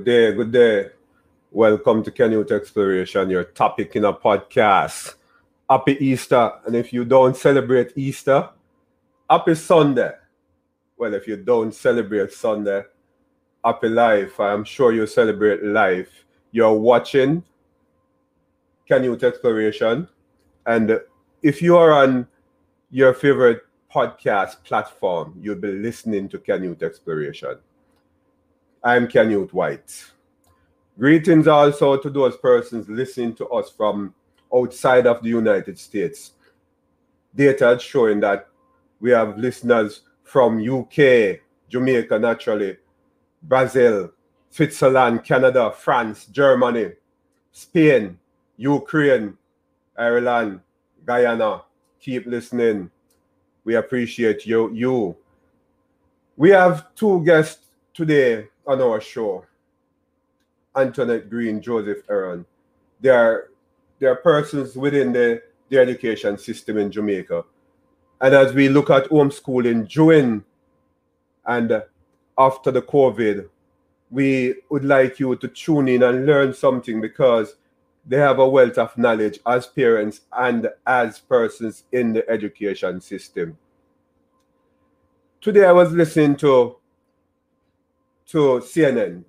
Good day, good day. Welcome to Canyouth's Exploration, your topic in a podcast. Happy Easter. And if you don't celebrate Easter, happy Sunday. Well, if you don't celebrate Sunday, happy life. I am sure you celebrate life. You're watching Canyouth's Exploration. And if you are on your favorite podcast platform, you'll be listening to Canyouth's Exploration. I'm Canute White. Greetings also to those persons listening to us from outside of the United States. Data showing that we have listeners from UK, Jamaica naturally, Brazil, Switzerland, Canada, France, Germany, Spain, Ukraine, Ireland, Guyana. Keep listening. We appreciate you. You. We have two guests today on our show. Antoinette Green, Joseph Aaron. They are they are persons within the, the education system in Jamaica. And as we look at homeschooling during and after the COVID, we would like you to tune in and learn something because they have a wealth of knowledge as parents and as persons in the education system. Today I was listening to to CNN,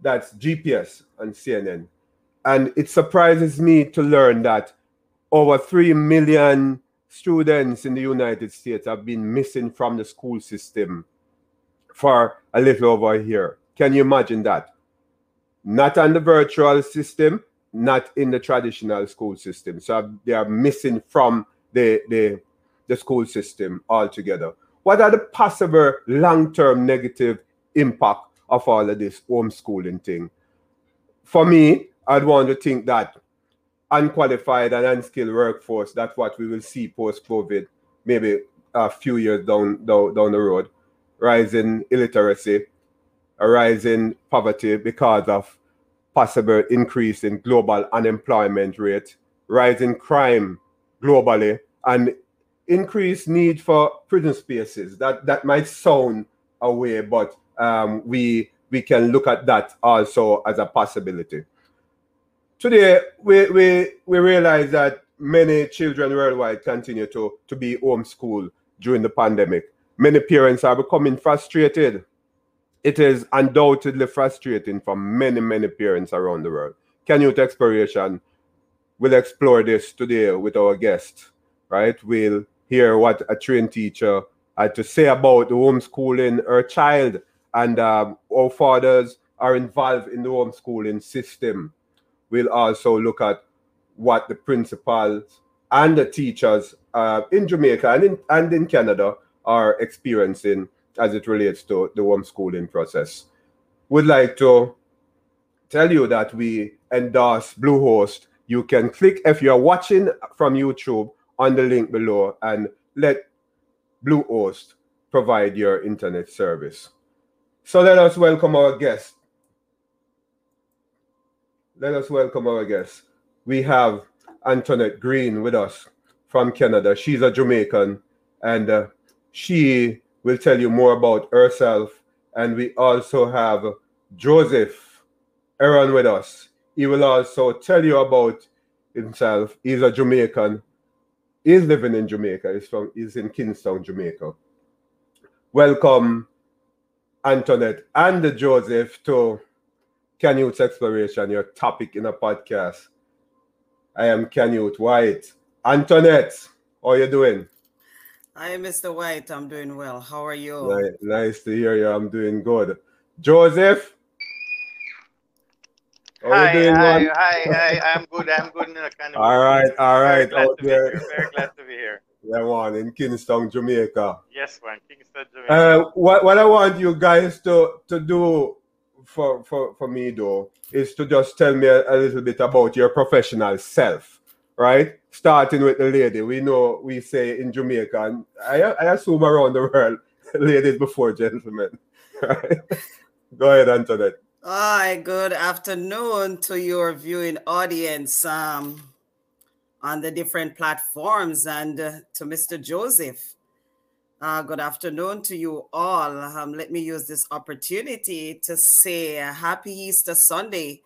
that's GPS and CNN, and it surprises me to learn that over 3 million students in the United States have been missing from the school system for a little over a year. Can you imagine that? Not on the virtual system, not in the traditional school system. So uh, they are missing from the, the, the school system altogether. What are the possible long term negative impact of all of this homeschooling thing? For me, I'd want to think that unqualified and unskilled workforce, that's what we will see post COVID, maybe a few years down, down, down the road. Rising illiteracy, a rising poverty because of possible increase in global unemployment rate, rising crime globally, and increased need for prison spaces. That that might sound away, but um, we we can look at that also as a possibility. Today, we, we, we realize that many children worldwide continue to, to be homeschooled during the pandemic. Many parents are becoming frustrated it is undoubtedly frustrating for many, many parents around the world. Can Canyouth's Exploration will explore this today with our guest, right? We'll hear what a trained teacher had to say about homeschooling her child and um, how fathers are involved in the homeschooling system. We'll also look at what the principals and the teachers uh, in Jamaica and in, and in Canada are experiencing as it relates to the homeschooling process. Would like to tell you that we endorse Bluehost. You can click if you're watching from YouTube on the link below and let Bluehost provide your internet service. So let us welcome our guest. Let us welcome our guest. We have Antoinette Green with us from Canada. She's a Jamaican and uh, she will tell you more about herself. And we also have Joseph Aaron with us. He will also tell you about himself. He's a Jamaican. He's living in Jamaica. He's from he's in Kingston, Jamaica. Welcome, Antoinette and Joseph, to Canyouth's Exploration, your topic in a podcast. I am Canute White. Antoinette, how are you doing? Hi, Mr. White. I'm doing well. How are you? Nice, nice to hear you. I'm doing good. Joseph? Hi, doing, hi, hi, hi, I'm good. I'm good. Kind of all right, all right. Very glad, Very glad to be here. Yeah, one in Kingston, Jamaica. Yes, one, Kingston, Jamaica. Uh, what, what I want you guys to, to do for, for, for me, though, is to just tell me a, a little bit about your professional self right? Starting with the lady. We know we say in Jamaica, and I, I assume around the world, ladies before gentlemen. Right? Go ahead, Antoinette. Hi, good afternoon to your viewing audience um, on the different platforms and uh, to Mr. Joseph. Uh, good afternoon to you all. Um, let me use this opportunity to say happy Easter Sunday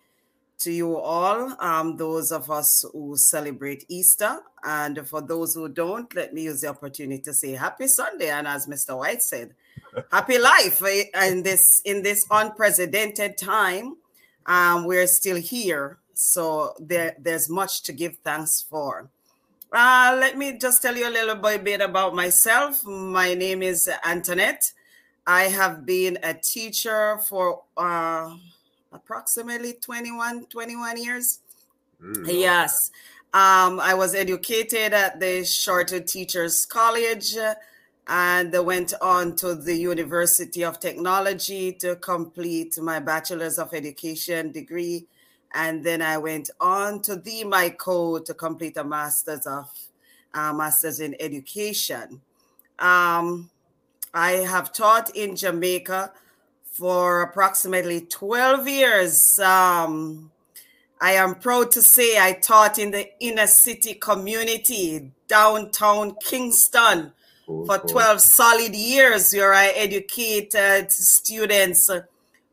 to you all, um, those of us who celebrate Easter. And for those who don't, let me use the opportunity to say happy Sunday. And as Mr. White said, happy life eh, in this in this unprecedented time. Um, we're still here. So there, there's much to give thanks for. Uh, let me just tell you a little bit about myself. My name is Antoinette. I have been a teacher for uh, approximately 21, 21 years. Mm. Yes. Um, I was educated at the Shortwood Teachers College and went on to the University of Technology to complete my Bachelor's of Education degree and then I went on to the MICO to complete a master's of uh, master's in education. Um, I have taught in Jamaica for approximately 12 years. Um, I am proud to say I taught in the inner city community, downtown Kingston, for 12 solid years, where I educated students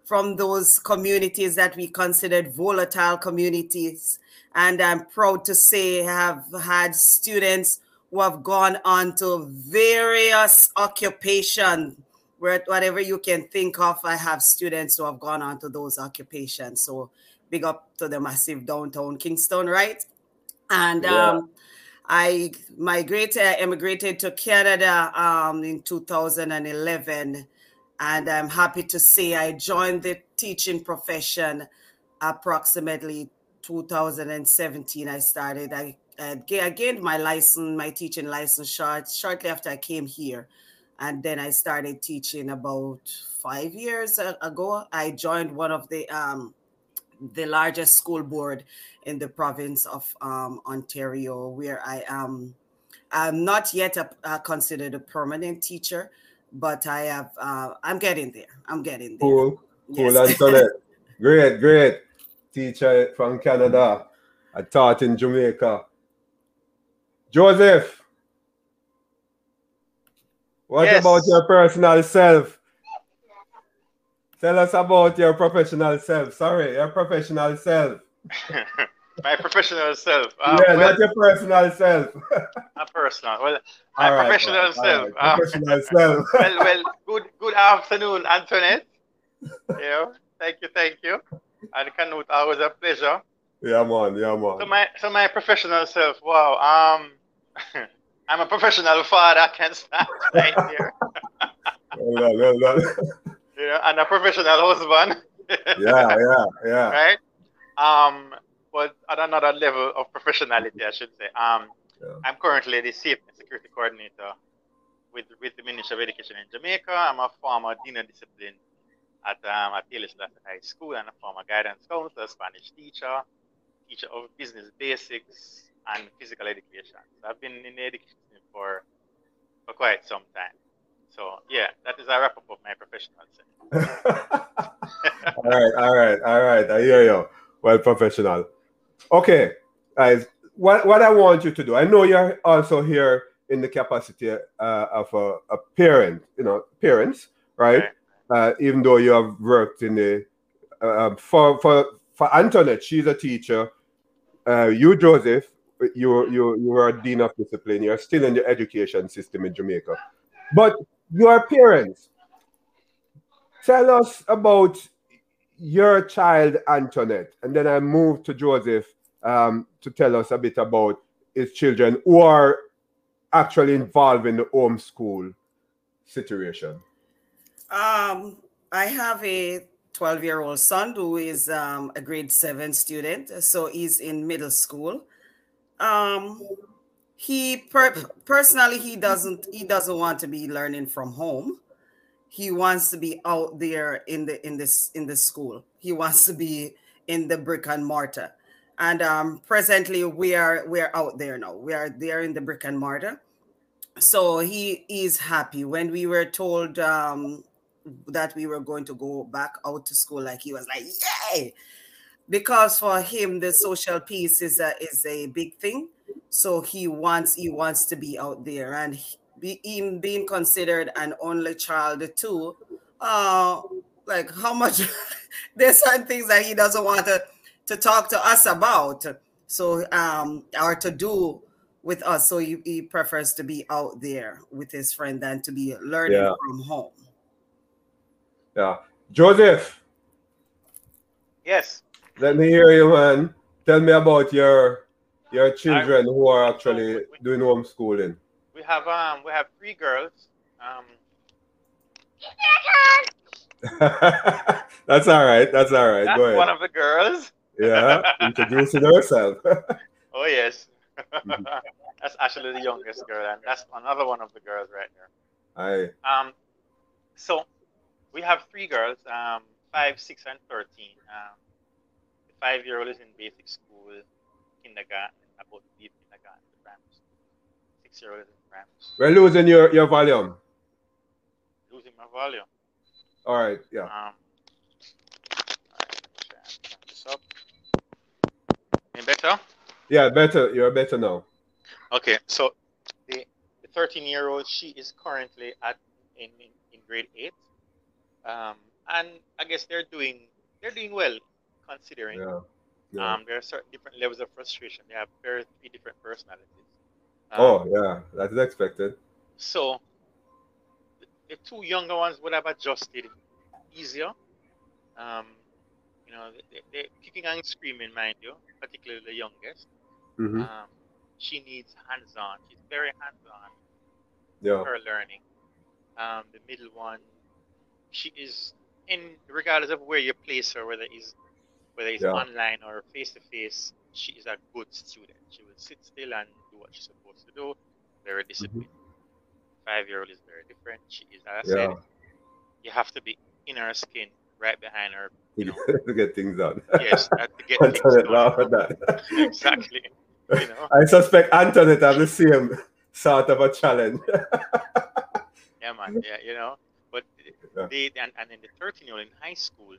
from those communities that we considered volatile communities. And I'm proud to say have had students who have gone on to various occupations, whatever you can think of, I have students who have gone on to those occupations. So big up to the massive downtown Kingston, right? And yeah. um, I migrated, immigrated to Canada um, in 2011 and I'm happy to say I joined the teaching profession approximately 2017. I started, I, I gained my license, my teaching license short, shortly after I came here. And then I started teaching about five years ago. I joined one of the um, the largest school board in the province of um, Ontario, where I am. I'm not yet a considered a permanent teacher, but I have uh, I'm getting there. I'm getting there. Cool, cool, yes. Antoinette. great, great. Teacher from Canada. I taught in Jamaica. Joseph, what yes. about your personal self? Tell us about your professional self. Sorry, your professional self. my professional self. Um, yeah, well, not your personal self. not personal. Well, my right, professional well, self. Right. Um, professional self. well, well, good, good afternoon, Antoinette. You know, thank you, thank you. And Canute, always a pleasure. Yeah, man. Yeah, man. So my, so my professional self. Wow. Um, I'm a professional father. I can't stand right here. well well done. You know, and a professional husband. yeah, yeah, yeah. Right. Um, but at another level of professionality, I should say. Um, yeah. I'm currently the safety and security coordinator with, with the Ministry of Education in Jamaica. I'm a former dean of discipline at, um, at Taylor High School and a former guidance counselor, Spanish teacher, teacher of business basics and physical education. So I've been in education for, for quite some time. So yeah, that is a wrap up of my professional all right, all right, all right. I hear you. Well, professional. Okay, guys, what, what I want you to do, I know you're also here in the capacity uh, of a, a, parent, you know, parents, right? Uh, even though you have worked in the, uh, um, for, for, for Antoinette, she's a teacher. Uh, you, Joseph, you, you, you are a dean of discipline. You're still in the education system in Jamaica. But your parents, tell us about your child, Antoinette, and then I move to Joseph um, to tell us a bit about his children who are actually involved in the homeschool situation. Um, I have a 12 year old son who is um, a grade seven student, so he's in middle school. Um, he per- personally he doesn't he doesn't want to be learning from home. He wants to be out there in the in this in the school. He wants to be in the brick and mortar and um, presently we are we are out there now. We are there in the brick and mortar. So he is happy. When we were told um, that we were going to go back out to school, like he was like, "Yay!" Because for him, the social piece is a is a big thing. So he wants he wants to be out there, and he, be, him being considered an only child too, uh, like how much there's certain things that he doesn't want to, to talk to us about. So um or to do with us. So he, he prefers to be out there with his friend than to be learning yeah. from home. Yeah. Joseph. Yes. Let me hear you, man. Tell me about your your children I, who are actually we, doing homeschooling. We have um we have three girls. Um That's all right. That's all right. That's Go ahead. one of the girls. yeah, introducing herself. oh yes. that's actually the youngest girl, and that's another one of the girls right there. Hi. Um, so we have three girls, um, five, six, and thirteen. Um, the five-year-old is in basic school, kindergarten, about to leave kindergarten, the primary school. Is in primary. We're losing your, your volume. Losing my volume. All right. Yeah. Um, up. Any better? Yeah, better. You're better now. Okay, so the, the 13 year old, she is currently at in, in, in grade eight. Um, and I guess they're doing they're doing well considering. Yeah. yeah. Um, there are certain different levels of frustration. They have very three different personalities. Um, oh yeah, that is expected. So the, two younger ones would have adjusted easier. Um, you know, they, they're kicking and screaming, mind you, particularly the youngest. Mm-hmm. Um, she needs hands-on. She's very hands-on. Yeah. Her learning. Um, the middle one, she is in regardless of where you place her, whether it's whether it's yeah. online or face to face, she is a good student. She will sit still and what she's supposed to do. Very mm-hmm. disciplined. Mm-hmm. Five year old is very different. She is, as I yeah. said, you have to be in her skin, right behind her, you know, to get things done. Yes, to get things done. Exactly. You know? I suspect Antoinette have the same sort of a challenge. yeah, man. Yeah, you know. But yeah. they and, and in the 13 year old in high school,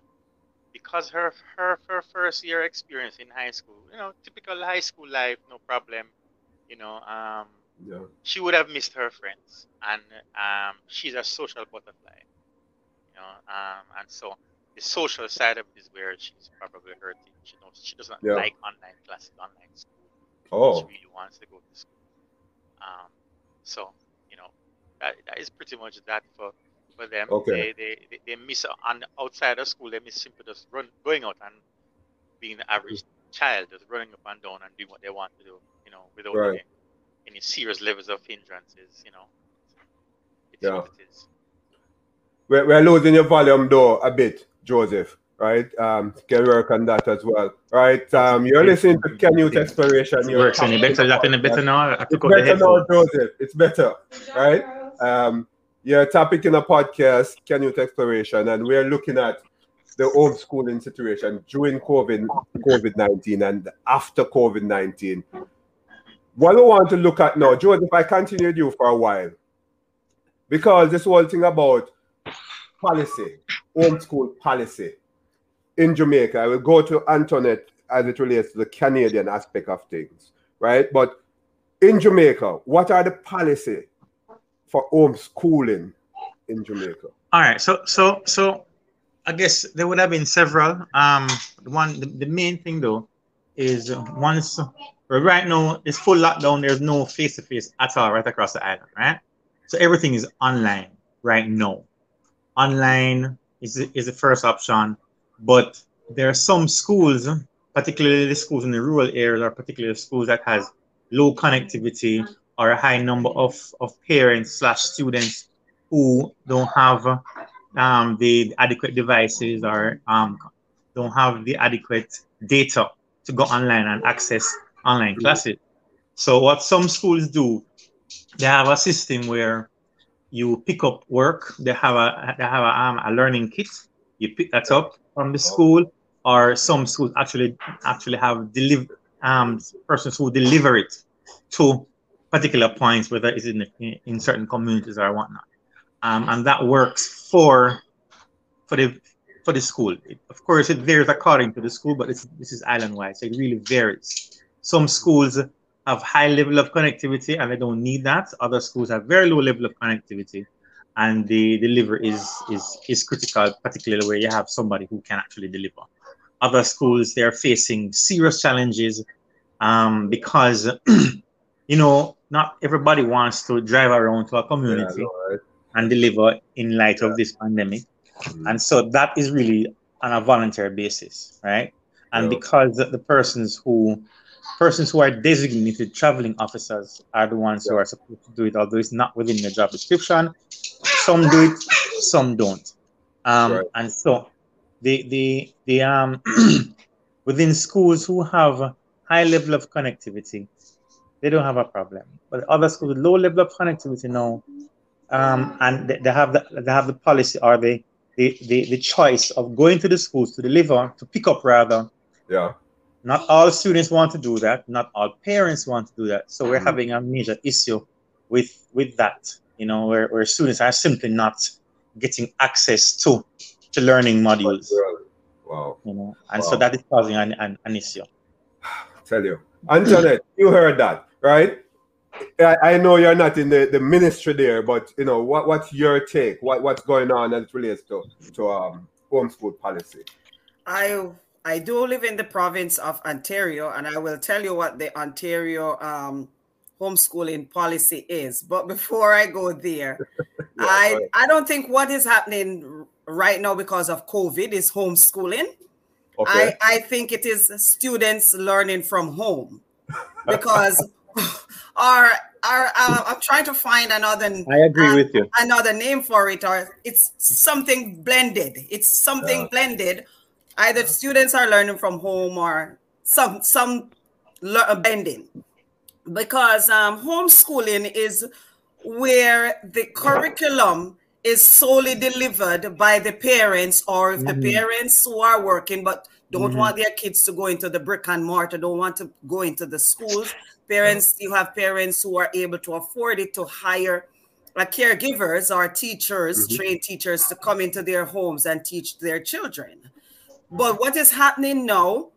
because her her her first year experience in high school, you know, typical high school life, no problem. You know, um, yeah. she would have missed her friends, and um, she's a social butterfly. You know, um, and so the social side of it is where she's probably hurting. She knows she doesn't yeah. like online classes, online school. Oh. She really wants to go to school. Um, so you know that, that is pretty much that for for them. Okay. They, they, they, miss on outside of school. They miss simply just run going out and being the average child, just running up and down and doing what they want to do. You know, without right. any, any serious levels of hindrances. You know, it's yeah. what it is. We're, we're losing your volume though a bit, Joseph right? Um, can work on that as well, right? Um, you're listening to Canyouth's Exploration. It works any better? That any better now? I it's better now, Joseph. It's better, right? Um, you're topic in a podcast, Canyouth's Exploration, and we're looking at the homeschooling situation during COVID COVID nineteen and after COVID nineteen. What we want to look at now, Joseph, I continued you for a while because this whole thing about policy, homeschool policy in Jamaica. I will go to Antoinette as it relates to the Canadian aspect of things, right? But in Jamaica, what are the policy for homeschooling in Jamaica? All right, so so so I guess there would have been several. Um, one the, the main thing though is once right now it's full lockdown. There's no face to face at all right across the island, right? So everything is online right now. Online is is the first option. But there are some schools, particularly the schools in the rural areas, or particularly schools that has low connectivity or a high number of, of parents slash students who don't have um, the adequate devices or um, don't have the adequate data to go online and access online classes. So what some schools do, they have a system where you pick up work. They have a they have a, um, a learning kit. You pick that up, from the school, or some schools actually actually have deliver um, persons who deliver it to particular points, whether it's in in certain communities or whatnot, um, and that works for for the for the school. It, of course, it varies according to the school, but this this is island wide, so it really varies. Some schools have high level of connectivity and they don't need that. Other schools have very low level of connectivity and the deliver is is is critical, particularly where you have somebody who can actually deliver. Other schools they're facing serious challenges um, because you know not everybody wants to drive around to a community yeah, and deliver in light yeah. of this pandemic, mm-hmm. and so that is really on a voluntary basis, right? And yeah. because the persons who persons who are designated traveling officers are the ones who are supposed to do it, although it's not within the job description. Some do it, some don't. Um, right. And so the the the um within schools who have high level of connectivity, they don't have a problem. But other schools with low level of connectivity now, um, and they, they have the they have the policy or the, the the the choice of going to the schools to deliver to pick up rather. Yeah. Not all students want to do that. Not all parents want to do that. So we're mm-hmm. having a major issue with with that. You know, where, where students are simply not getting access to to learning modules. Wow. You know, and wow. so that is causing an, an, an issue. Tell you. Antoinette, you heard that, right? I, I, know you're not in the, the ministry there, but you know, what, what's your take? What what's going on as it relates to, to um homeschool policy? I I do live in the province of Ontario, and I will tell you what the Ontario um, homeschooling policy is. But before I go there, yeah, I I don't think what is happening right now because of COVID is homeschooling. Okay. I, I think it is students learning from home because our our uh, I'm trying to find another I agree uh, with you another name for it or it's something blended. It's something yeah. blended either students are learning from home or some some bending because um, homeschooling is where the curriculum is solely delivered by the parents or if mm-hmm. the parents who are working but don't mm-hmm. want their kids to go into the brick and mortar don't want to go into the schools parents you have parents who are able to afford it to hire like caregivers or teachers mm-hmm. trained teachers to come into their homes and teach their children but what is happening now,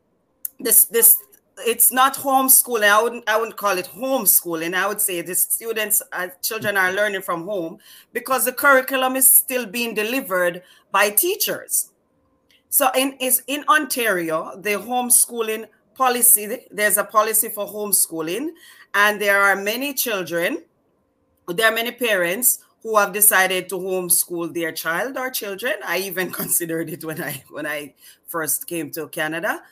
this this it's not homeschooling. I wouldn't I wouldn't call it homeschooling. I would say the students, uh, children are learning from home because the curriculum is still being delivered by teachers. So in is in Ontario, the homeschooling policy, there's a policy for homeschooling, and there are many children, there are many parents who have decided to homeschool their child or children. I even considered it when I when I first came to Canada.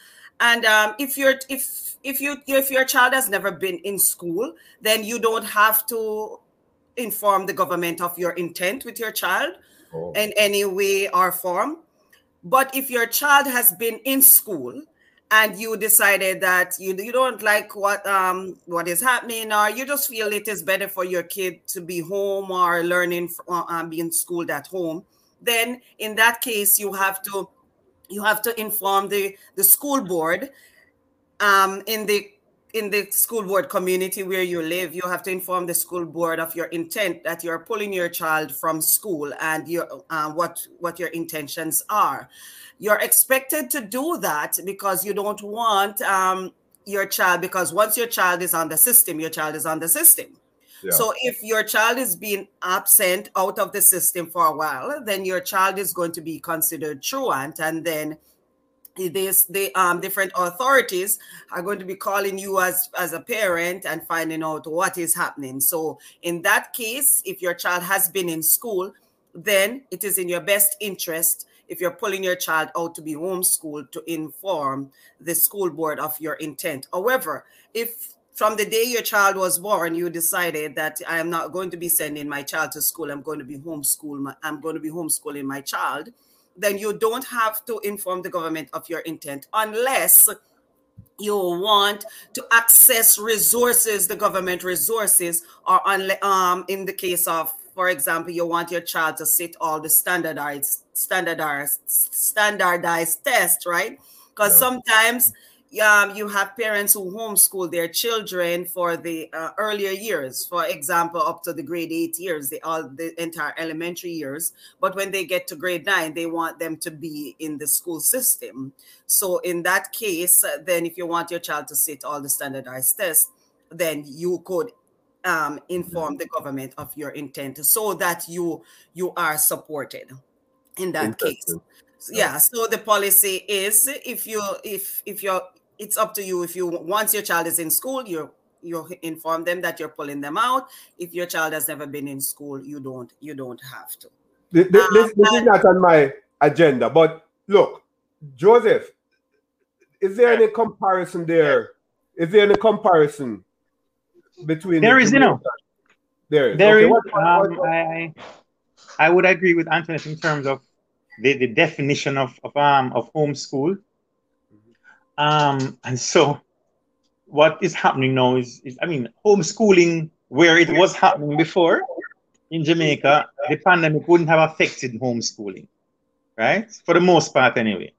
And um, if you're if if you if your child has never been in school, then you don't have to inform the government of your intent with your child oh. in any way or form. But if your child has been in school and you decided that you, you don't like what um what is happening or you just feel it is better for your kid to be home or learning uh, um, being schooled at home then in that case you have to you have to inform the the school board um in the in the school board community where you live you have to inform the school board of your intent that you're pulling your child from school and your uh, what what your intentions are you're expected to do that because you don't want um, your child, because once your child is on the system, your child is on the system. So if your child is being absent out of the system for a while, then your child is going to be considered truant, and then this the um different authorities are going to be calling you as as a parent and finding out what is happening. So in that case, if your child has been in school, then it is in your best interest if you're pulling your child out to be homeschooled to inform the school board of your intent. However, if from the day your child was born, you decided that I am not going to be sending my child to school, I'm going to be homeschool, I'm going to be homeschooling my child, then you don't have to inform the government of your intent unless you want to access resources, the government resources, or um, in the case of for example, you want your child to sit all the standardized standardized standardized tests, right? Because yeah. sometimes um, you have parents who homeschool their children for the uh, earlier years, for example, up to the grade eight years, the all the entire elementary years. But when they get to grade nine, they want them to be in the school system. So in that case, then if you want your child to sit all the standardized tests, then you could um, inform the government of your intent so that you you are supported in that case yeah so the policy is if you if if you're it's up to you. If you once your child is in school you you inform them that you're pulling them out. If your child has never been in school you don't you don't have to. This, this, um, this is not on my agenda but look joseph is there any comparison there? Is there any comparison between there the is you know. there is. There okay, is, what, what, um, what, I, I would agree with Antoinette in terms of the, the definition of, of um of homeschool. Um, and so what is happening now is, is I mean homeschooling where it was happening before in Jamaica, the pandemic wouldn't have affected homeschooling, right? For the most part anyway.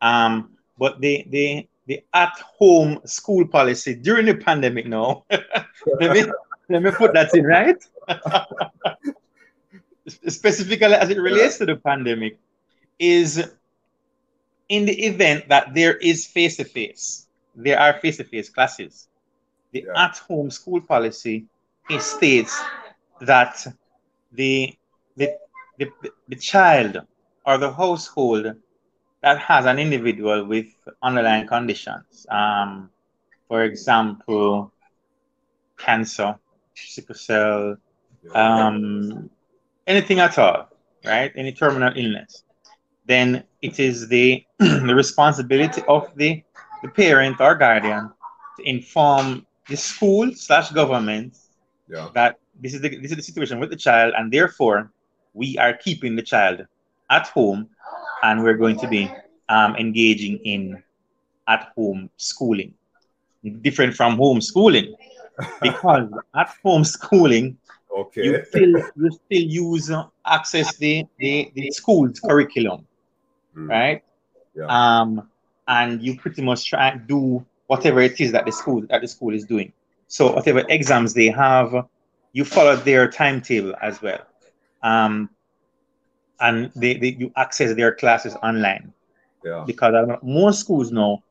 Um, but the the the at-home school policy during the pandemic now. let me let me put that in right. Specifically as it relates to the pandemic, is in the event that there is face-to-face, there are face-to-face classes. The yeah. at-home school policy states that the, the the the child or the household that has an individual with underlying conditions. Um, for example, cancer, sickle cell, um, anything at all, right? Any terminal illness. Then it is the, the responsibility of the, the parent or guardian to inform the school slash government yeah. that this is the this is the situation with the child, and therefore we are keeping the child at home and we're going to be um, engaging in at home schooling, different from homeschooling, because at home schooling, okay, you still you still use uh, access the, the the school's curriculum, mm. right? Yeah. Um, and you pretty much try and do whatever it is that the school that the school is doing. So whatever exams they have, you follow their timetable as well. Um, and they, they you access their classes online. Yeah. Because most schools now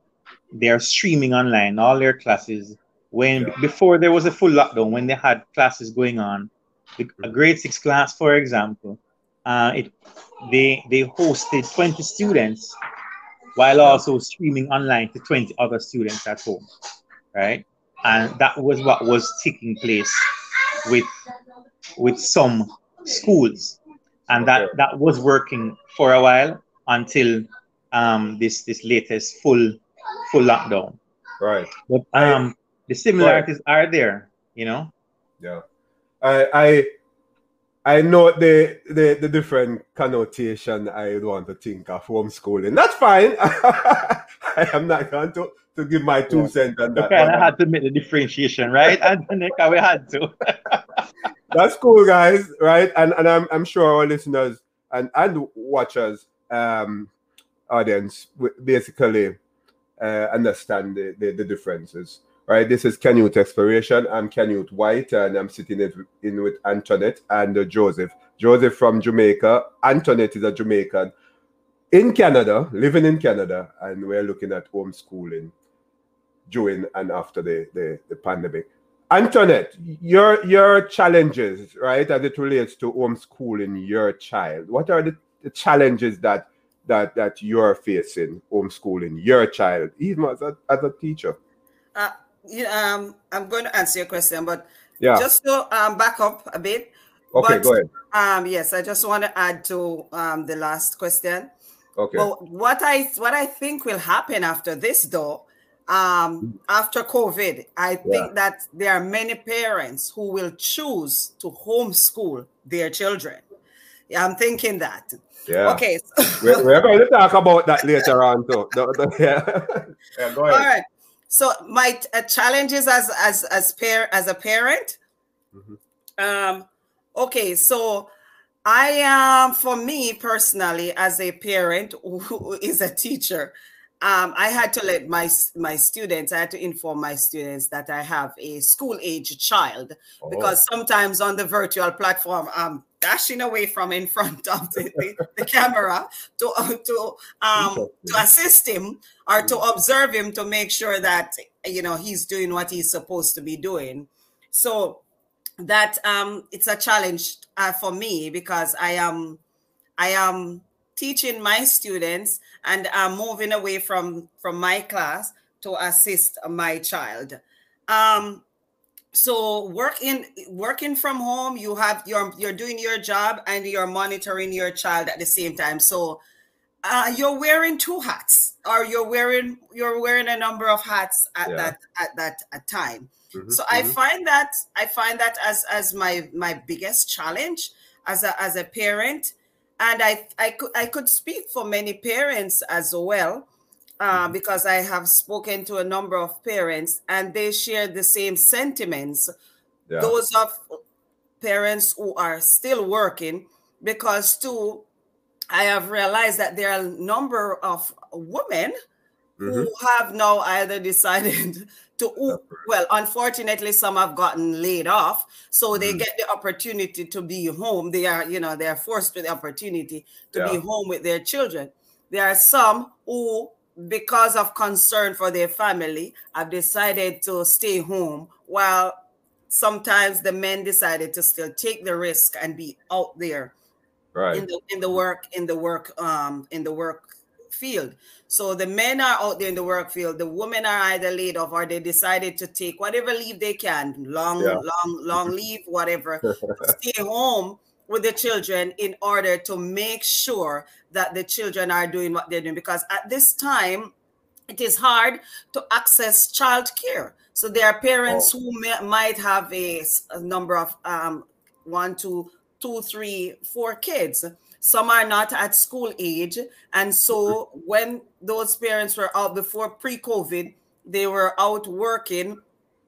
they are streaming online all their classes. When yeah. before there was a full lockdown, when they had classes going on, a grade six class, for example, uh, it they they hosted 20 students while also streaming online to 20 other students at home, right? And that was what was taking place with with some schools and that that was working for a while until um, this this latest full full lockdown. Right. But um, the similarities right. are there, you know. Yeah, I I I know the the the different connotation I want to think of homeschooling. That's fine. I am not going to to give my two yeah. cents on that. I had to make the differentiation, right? and we had to. That's cool, guys. Right, and and I'm I'm sure our listeners and and watchers, um, audience, basically uh, understand the, the, the differences. Right, this is Canyouth's Exploration. I'm Canute White, and I'm sitting in, with Antoinette and uh, Joseph. Joseph from Jamaica. Antoinette is a Jamaican in Canada, living in Canada, and we're looking at homeschooling during and after the, the, the pandemic. Antoinette, your your challenges, right, as it relates to homeschooling your child. What are the, the challenges that that that you're facing homeschooling your child, even as a, as a teacher? Uh, yeah, um, I'm going to answer your question, but yeah, just to um, back up a bit. Okay, but, go ahead. Um, yes, I just want to add to um, the last question. Okay. Well, what I what I think will happen after this, though, um, after COVID, I think yeah. that there are many parents who will choose to homeschool their children. Yeah, I'm thinking that. Yeah. Okay. we're, we're, going to talk about that later on, too. yeah. yeah. Go ahead. All right. So my uh, challenges as as as pair as a parent. Mm-hmm. Um. Okay. So I am, um, for me personally, as a parent who is a teacher, um, I had to let my my students, I had to inform my students that I have a school age child oh. because sometimes on the virtual platform, um, dashing away from in front of the, the, the camera to uh, to um to assist him or to observe him to make sure that you know he's doing what he's supposed to be doing. So that um it's a challenge uh, for me because i am i am teaching my students and i'm moving away from from my class to assist my child. Um so working working from home you have you're you're doing your job and you're monitoring your child at the same time so uh, you're wearing two hats or you're wearing you're wearing a number of hats at yeah. that at that at time mm-hmm, so mm-hmm. i find that i find that as as my my biggest challenge as a as a parent and i i could i could speak for many parents as well uh, mm-hmm. because I have spoken to a number of parents and they share the same sentiments. Yeah. Those of parents who are still working, because too, I have realized that there are a number of women mm-hmm. who have now either decided to, well, unfortunately, some have gotten laid off, so they mm-hmm. get the opportunity to be home. They are, you know, they are forced with the opportunity to yeah. be home with their children. There are some who because of concern for their family, have decided to stay home while sometimes the men decided to still take the risk and be out there right in the in the work in the work um in the work field so the men are out there in the work field the women are either laid off or they decided to take whatever leave they can long yeah. long long leave whatever stay home with the children in order to make sure that the children are doing what they're doing because at this time it is hard to access child care so there are parents oh. who may, might have a, a number of um, one two two three four kids some are not at school age and so when those parents were out before pre-covid they were out working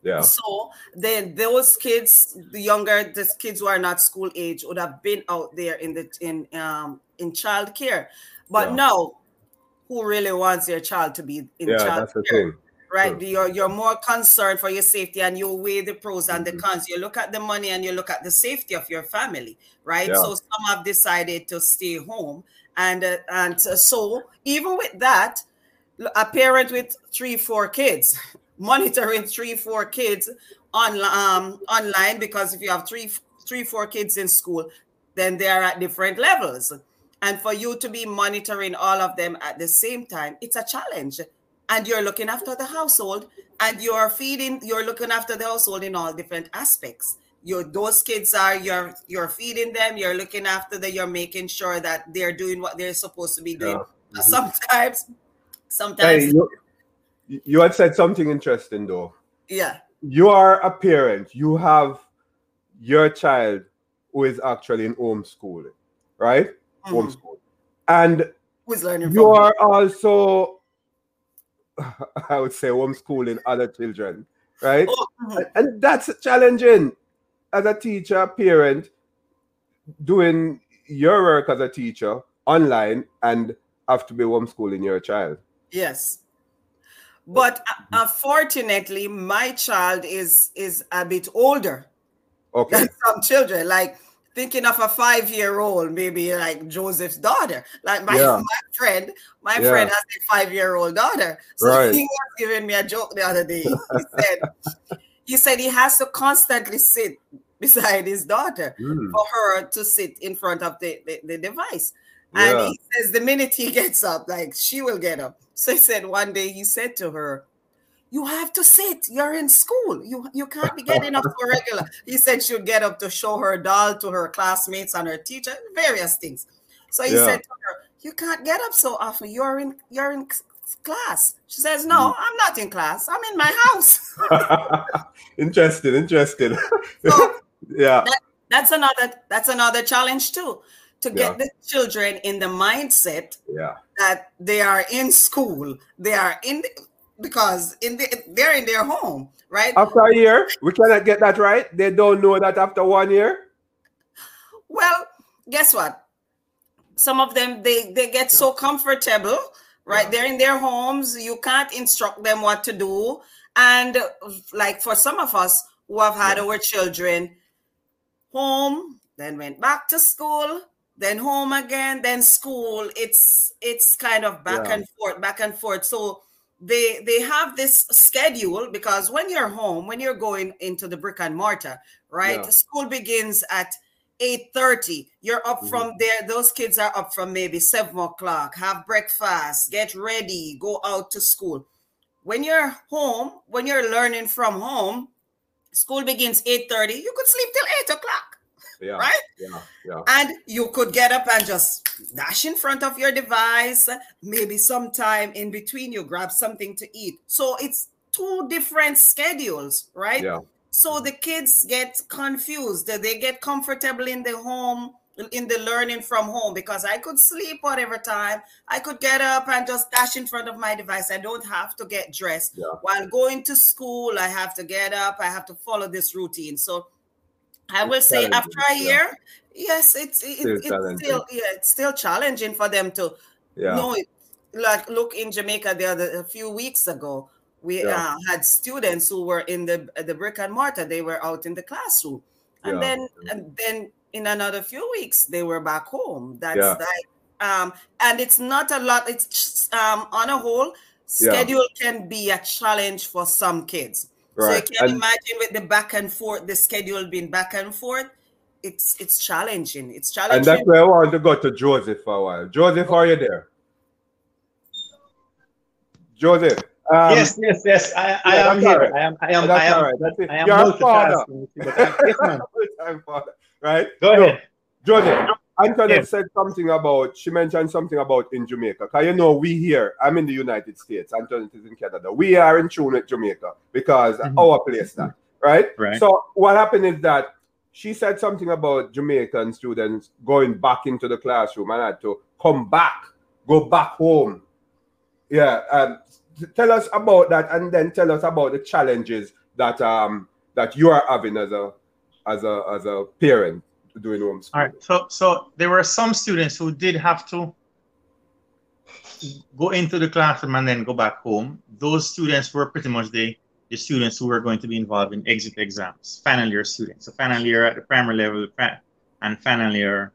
yeah. So then those kids, the younger, the kids who are not school age, would have been out there in the in um in child care. But yeah. now, who really wants their child to be in yeah, child care? Right, True. you're you're more concerned for your safety, and you weigh the pros and mm-hmm. the cons. You look at the money and you look at the safety of your family, right? Yeah. So some have decided to stay home, and uh, and so even with that, a parent with three, four kids monitoring three, four kids on um, online because if you have three, three, four kids in school, then they are at different levels. And for you to be monitoring all of them at the same time, it's a challenge. And you're looking after the household and you're feeding, you're looking after the household in all different aspects. Your those kids are you're you're feeding them, you're looking after them, you're making sure that they're doing what they're supposed to be doing. Yeah. Sometimes, sometimes hey, you had said something interesting though. Yeah. You are a parent. You have your child who is actually in homeschooling, right? Mm-hmm. Homeschool. And who's learning you are also I would say homeschooling other children, right? Oh, mm-hmm. and, that's challenging as a teacher, parent, doing your work as a teacher online and have to be homeschooling your child. Yes. But uh, unfortunately, my child is is a bit older okay. than some children. Like thinking of a five year old, maybe like Joseph's daughter. Like my, yeah. my friend, my yeah. friend has a five year old daughter. So right. he was giving me a joke the other day. He said he said he has to constantly sit beside his daughter mm. for her to sit in front of the, the, the device. And yeah. he says the minute he gets up, like she will get up. So he said one day he said to her, You have to sit. You're in school. You you can't be getting up for regular. He said she'll get up to show her doll to her classmates and her teacher, various things. So he yeah. said to her, You can't get up so often. You're in you're in class. She says, No, mm. I'm not in class. I'm in my house. interesting, interesting. So yeah. That, that's another that's another challenge too to get yeah. the children in the mindset yeah. that they are in school, they are in the, because in the, they're in their home, right? After a year, we cannot get that right. They don't know that after one year. Well, guess what? Some of them they they get so comfortable, right? Yeah. They're in their homes. You can't instruct them what to do, and like for some of us who have had our children home then went back to school, then home again, then school. It's it's kind of back yeah. and forth, back and forth. So they they have this schedule because when you're home, when you're going into the brick and mortar, right? Yeah. School begins at 8:30. You're up mm-hmm. from there. Those kids are up from maybe seven o'clock, have breakfast, get ready, go out to school. When you're home, when you're learning from home, school begins 8:30, you could sleep till eight o'clock yeah, right? Yeah, yeah. And you could get up and just dash in front of your device, maybe sometime in between you grab something to eat. So it's two different schedules, right? Yeah. So the kids get confused. They get comfortable in the home, in the learning from home, because I could sleep whatever time. I could get up and just dash in front of my device. I don't have to get dressed. Yeah. While going to school, I have to get up. I have to follow this routine. So I will say after a year, yeah. yes, it's it, still it's still yeah, it's still challenging for them to yeah. know it. Like look in Jamaica the other a few weeks ago, we yeah. uh, had students who were in the the brick and mortar. They were out in the classroom, and then and then in another few weeks they were back home. That's like um, and it's not a lot. It's um, on a whole schedule can be a challenge for some kids Right. So you can and, imagine with the back and forth, the schedule being back and forth. It's it's challenging. It's challenging. And that's where I want to go to Joseph for a while. Joseph, are you there? Joseph. Um, yes, yes, yes. I, I am here. Right. I am. I am. That's I am. All right. That's it. I am You're father. right? Go ahead, Joseph. Antoinette yes. said something about, she mentioned something about in Jamaica. Because you know, we here, I'm in the United States, Antoinette is in Canada. We are in tune with Jamaica because mm-hmm. our place that, right? Right. So what happened is that she said something about Jamaican students going back into the classroom and had to come back, go back home. Yeah. Um, tell us about that and then tell us about the challenges that um that you are having as a as a as a parent doing homeschooling. All right. So so there were some students who did have to go into the classroom and then go back home. Those students were pretty much the, the students who were going to be involved in exit exams, final year students. So final year at the primary level and final year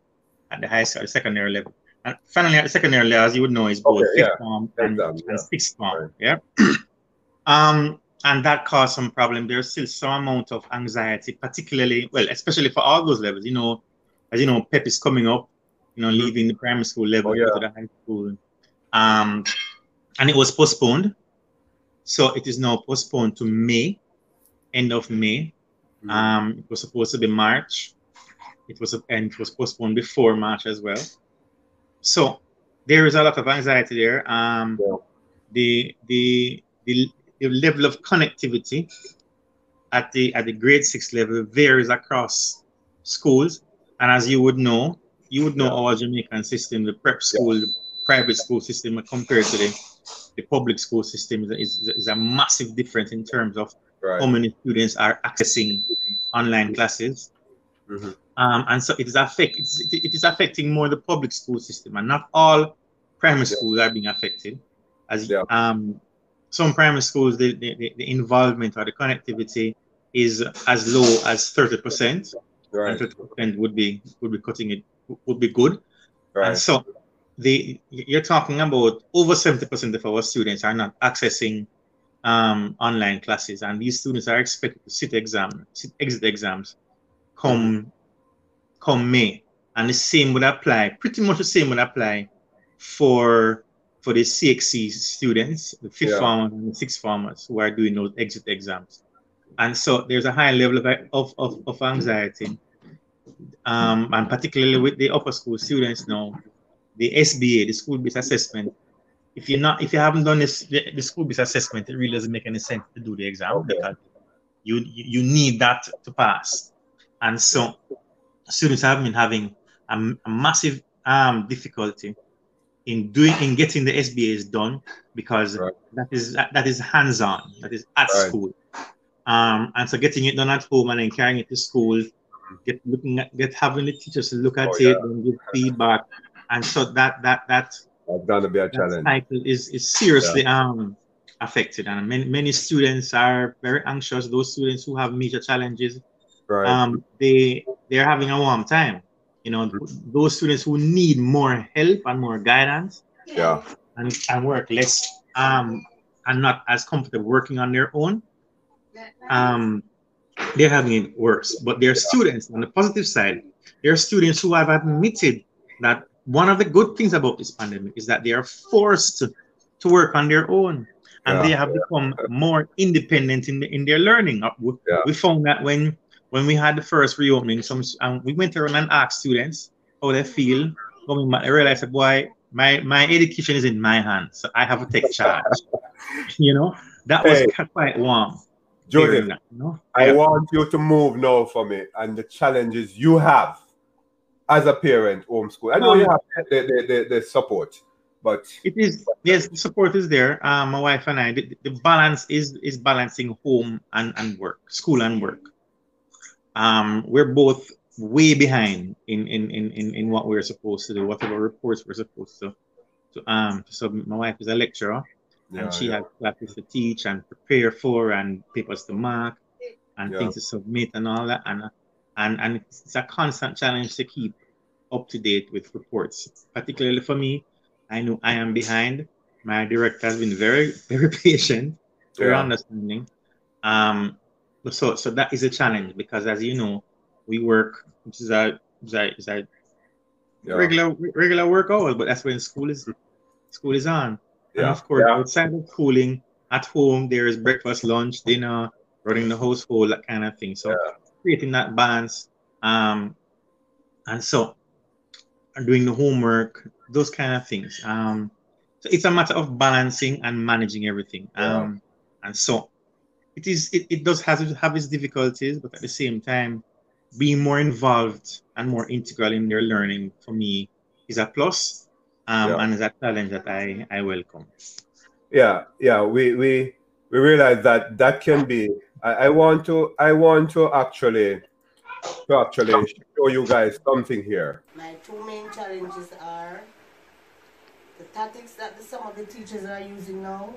at the high school, the secondary level. And final year at the secondary level, as you would know, is both okay, fifth yeah. form and, and, sixth form. Right. Yeah. um and that caused some problem. There's still some amount of anxiety, particularly, well, especially for all those levels. You know, as you know, PEP is coming up, you know, mm-hmm. leaving the primary school level oh, yeah. to the high school. Um, and it was postponed. So it is now postponed to May, end of May. Mm-hmm. Um, it was supposed to be March. It was and it was postponed before March as well. So there is a lot of anxiety there. Um, yeah. the the the the level of connectivity at the at the grade six level varies across schools. And as you would know, you would know our Jamaican system, the prep school, yeah. the private school system compared to the, the public school system is, is, is a massive difference in terms of right. how many students are accessing online classes. Mm-hmm. Um, and so it is affect it's, it is affecting more the public school system, and not all primary yeah. schools are being affected. As um, some primary schools, the, the, the involvement or the connectivity is as low as 30%. Right. And 30% would be would be cutting it would be good. Right. And so the you're talking about over 70% of our students are not accessing um, online classes, and these students are expected to sit exam, sit exit exams come come May. And the same would apply, pretty much the same would apply for for the CXC students, the fifth yeah. formers and the sixth formers who are doing those exit exams. And so there's a high level of, of, of, of anxiety. Um, and particularly with the upper school students now, the SBA, the school-based assessment, if you're not, if you haven't done this, the, the school-based assessment, it really doesn't make any sense to do the exam because you, you need that to pass. And so students have been having a, a massive um, difficulty in doing in getting the SBAs done because right. that is that, is hands-on, that is at right. school. Um, and so getting it done at home and then carrying it to school, get looking at get having the teachers look at oh, it yeah. and give feedback. And so that that that that's gonna be a challenge. Cycle is is seriously yeah. um affected, and many many students are very anxious. Those students who have major challenges, right. um, they they're having a warm time. You know, those students who need more help and more guidance, yeah, and, and work less um and not as comfortable working on their own, um, they're having it worse. But there are students on the positive side, there are students who have admitted that one of the good things about this pandemic is that they are forced to, to work on their own and yeah. they have become more independent in, the, in their learning. We, yeah. we found that when when we had the first reopening, some um, we went around and asked students how they feel. Coming back, I realized that boy, my my education is in my hands, so I have to take charge. you know, that was hey. quite warm. Joseph, that, you know? I yeah. want you to move now for me and the challenges you have as a parent homeschool. I know um, you have the, the, the, the, support, but it is yes, the support is there. Um, my wife and I, the, the balance is is balancing home and, and work, school and work. Um, we're both way behind in, in, in, in, in what we're supposed to do, whatever reports we're supposed to. To um so my wife is a lecturer yeah, and she yeah. has classes to teach and prepare for and papers to mark and yeah. things to submit and all that. And and and it's a constant challenge to keep up to date with reports. Particularly for me i know i am behind. My director has been very very patient very understanding. Um so so that is a challenge because as you know we work which is a is a, is a regular regular work hours but that's when school is school is on yeah. And of course, yeah. outside of schooling, at home, there is breakfast, lunch, dinner, running the household, that kind of thing. So yeah. creating that balance. Um, and so doing the homework, those kind of things. Um, so it's a matter of balancing and managing everything. Um, and so it is it, it does have, have its difficulties, but at the same time, being more involved and more integral in their learning for me is a plus um, yeah. and it's a challenge that I, I welcome. Yeah, yeah, we we we realize that that can be. I, I want to I want to actually to actually show you guys something here. My two main challenges are the tactics that the, some of the teachers are using now.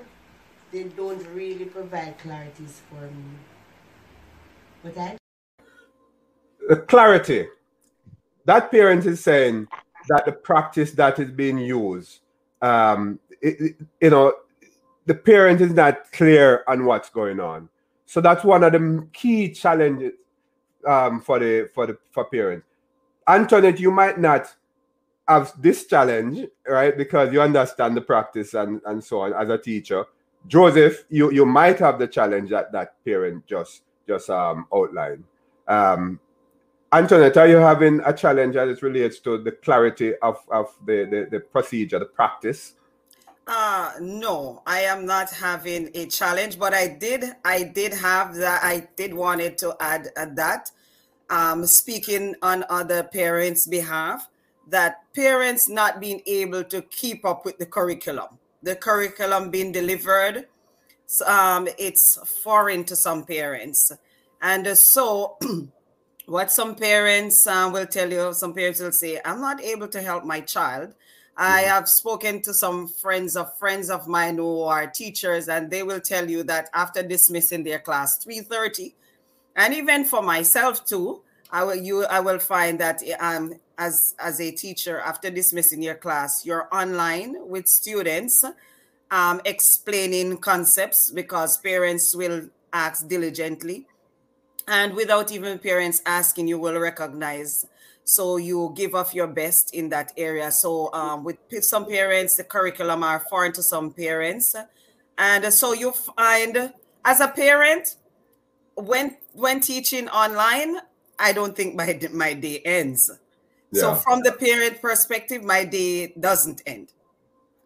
They don't really provide clarities for me. But I the clarity. That parent is saying that the practice that is being used, um, it, it, you know, the parent is not clear on what's going on. So that's one of the key challenges um, for the for the for parents. Antoinette, you might not have this challenge, right? Because you understand the practice and, and so on as a teacher. Joseph, you, you might have the challenge that that parent just just um, outlined. Um, Antoinette, are you having a challenge as it relates to the clarity of, of the, the, the procedure, the practice? Uh no, I am not having a challenge, but I did I did have that I did wanted to add uh, that um speaking on other parents' behalf that parents not being able to keep up with the curriculum. The curriculum being delivered um it's foreign to some parents. And so what some parents um, will tell you, some parents will say, I'm not able to help my child. I mm-hmm. have spoken to some friends of friends of mine who are teachers, and they will tell you that after dismissing their class 3:30, and even for myself too, I will you I will find that um as as a teacher after dismissing your class, you're online with students, um, explaining concepts because parents will ask diligently and without even parents asking you will recognize. So you give off your best in that area. So um, with some parents the curriculum are foreign to some parents. And so you find as a parent when when teaching online i don't think my my day ends yeah. so from the parent perspective my day doesn't end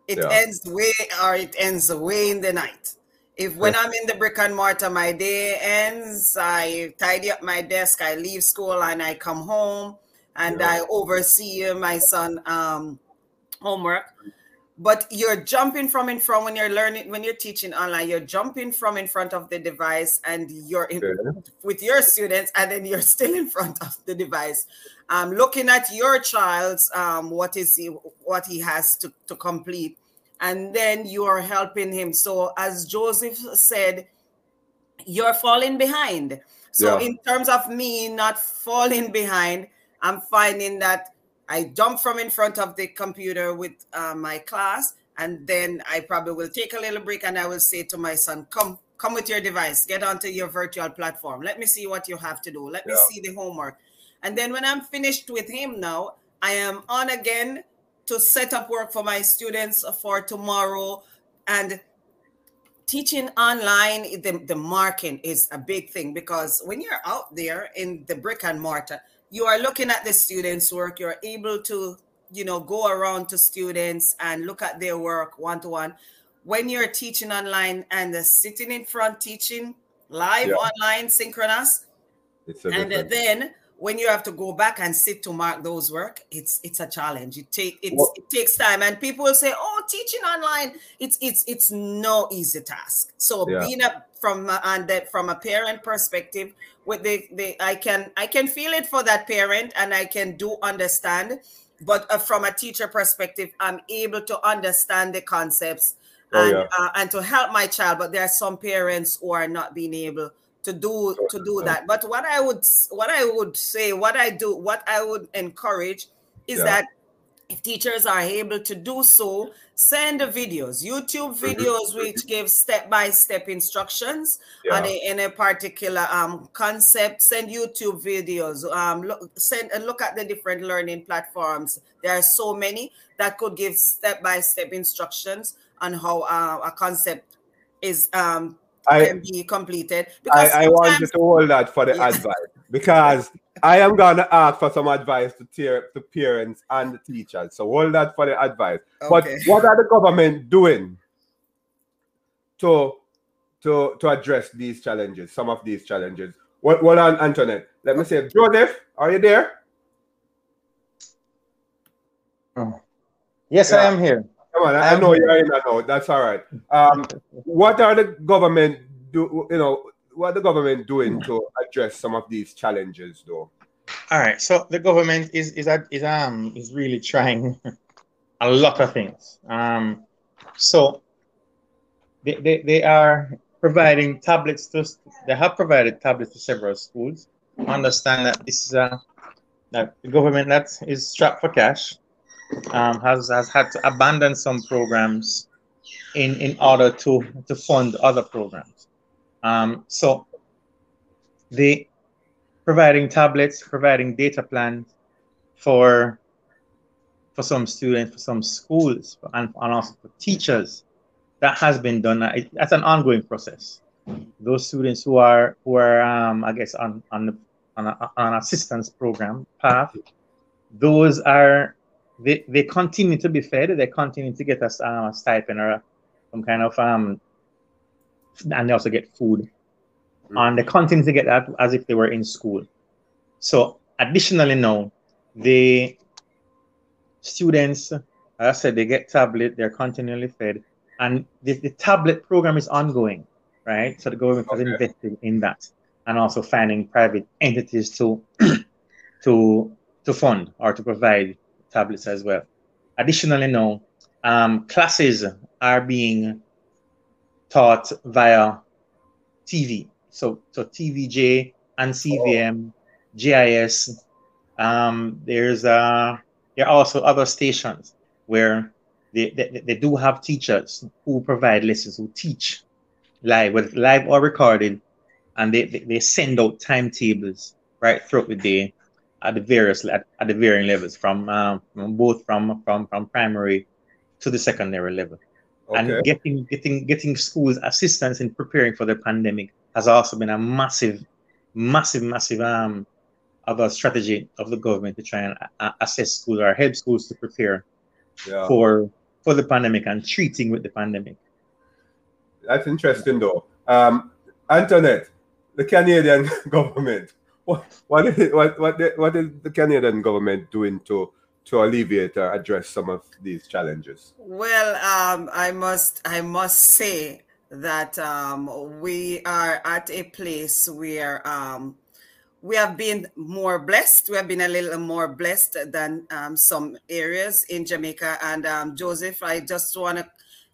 it yeah. ends way or it ends way in the night if when I'm in the brick and mortar, my day ends, I tidy up my desk, I leave school and I come home and yeah. I oversee my son um, homework. But you're jumping from in front when you're learning, when you're teaching online, you're jumping from in front of the device and you're in, with your students, and then you're still in front of the device, um, looking at your child's um, what is he, what he has to, to complete and then you are helping him. So, as Joseph said, you're falling behind. So yeah. in terms of me not falling behind, I'm finding that I jump from in front of the computer with uh, my class, and then I probably will take a little break and I will say to my son, "Come, come with your device, get onto your virtual platform. Let me see what you have to do. Let yeah. me see the homework." And then when I'm finished with him now, I am on again to set up work for my students for tomorrow and teaching online the, the marking is a big thing because when you're out there in the brick and mortar you are looking at the students work you're able to you know go around to students and look at their work one to one when you're teaching online and sitting in front teaching live yeah. online synchronous and then when you have to go back and sit to mark those work it's it's a challenge it take it takes time and people will say oh teaching online it's it's it's no easy task so yeah. being a from and that from a parent perspective with the, the i can i can feel it for that parent and i can do understand but uh, from a teacher perspective i'm able to understand the concepts oh, and yeah. uh, and to help my child but there are some parents who are not being able to do to do that but what i would what i would say what i do what i would encourage is yeah. that if teachers are able to do so send the videos youtube mm-hmm. videos mm-hmm. which give step-by-step instructions yeah. on a, in a particular um, concept send youtube videos um, look, send and look at the different learning platforms there are so many that could give step-by-step instructions on how uh, a concept is um, I, can be completed. Because I, I want you to hold that for the yeah. advice because I am going to ask for some advice to, tear, to parents and the teachers. So hold that for the advice. Okay. But what are the government doing to to to address these challenges? Some of these challenges. What what on Antoinette? Let me say, Joseph, are you there? Oh. Yes, yeah. I am here. Come on, I, I know you're in and out. That's all right. Um, what are the government do? You know, what the government doing to address some of these challenges, though? All right. So the government is is is um is really trying a lot of things. Um, so they, they, they are providing tablets to they have provided tablets to several schools. Understand that this is a that the government that is strapped for cash um, has has had to abandon some programs in in order to to fund other programs. Um, so the providing tablets, providing data plans for for some students, for some schools, and, and also for teachers. That has been done. That's an ongoing process. Those students who are who are um, I guess on on on, a, on an assistance program path, those are they, they continue to be fed. They continue to get a, um, a stipend or some kind of um, and they also get food, mm-hmm. and they continue to get that as if they were in school. So additionally, now the students, as I said, they get tablet. They're continually fed, and the, the tablet program is ongoing, right? So the government okay. has invested in that, and also finding private entities to to to fund or to provide tablets as well. Additionally, now um, classes are being taught via TV. So, so TVJ and CVM. GIS. Um, there's uh, there are also other stations where they, they, they do have teachers who provide lessons, who teach live, whether live or recorded, and they, they, they send out timetables right throughout the day at the various at, at the varying levels from, um, from both from from from primary to the secondary level okay. and getting getting getting schools assistance in preparing for the pandemic has also been a massive massive massive um other strategy of the government to try and uh, assess schools or help schools to prepare yeah. for for the pandemic and treating with the pandemic that's interesting though um antoinette the canadian government what what is what what what is the Canadian government doing to to alleviate or address some of these challenges? Well, um, I must I must say that um, we are at a place where um, we have been more blessed. We have been a little more blessed than um, some areas in Jamaica. And um, Joseph, I just want to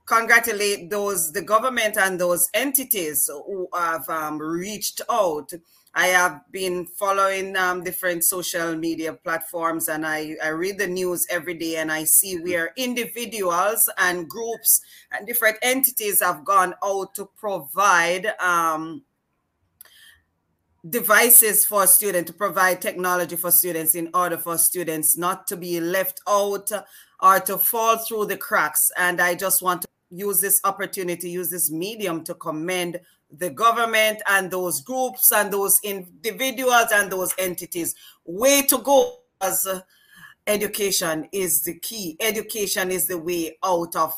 congratulate those the government and those entities who have um, reached out I have been following um, different social media platforms and I, I read the news every day and I see where individuals and groups and different entities have gone out to provide um, devices for students, to provide technology for students in order for students not to be left out or to fall through the cracks. And I just want to use this opportunity, use this medium to commend the government and those groups and those individuals and those entities. Way to go as education is the key. Education is the way out of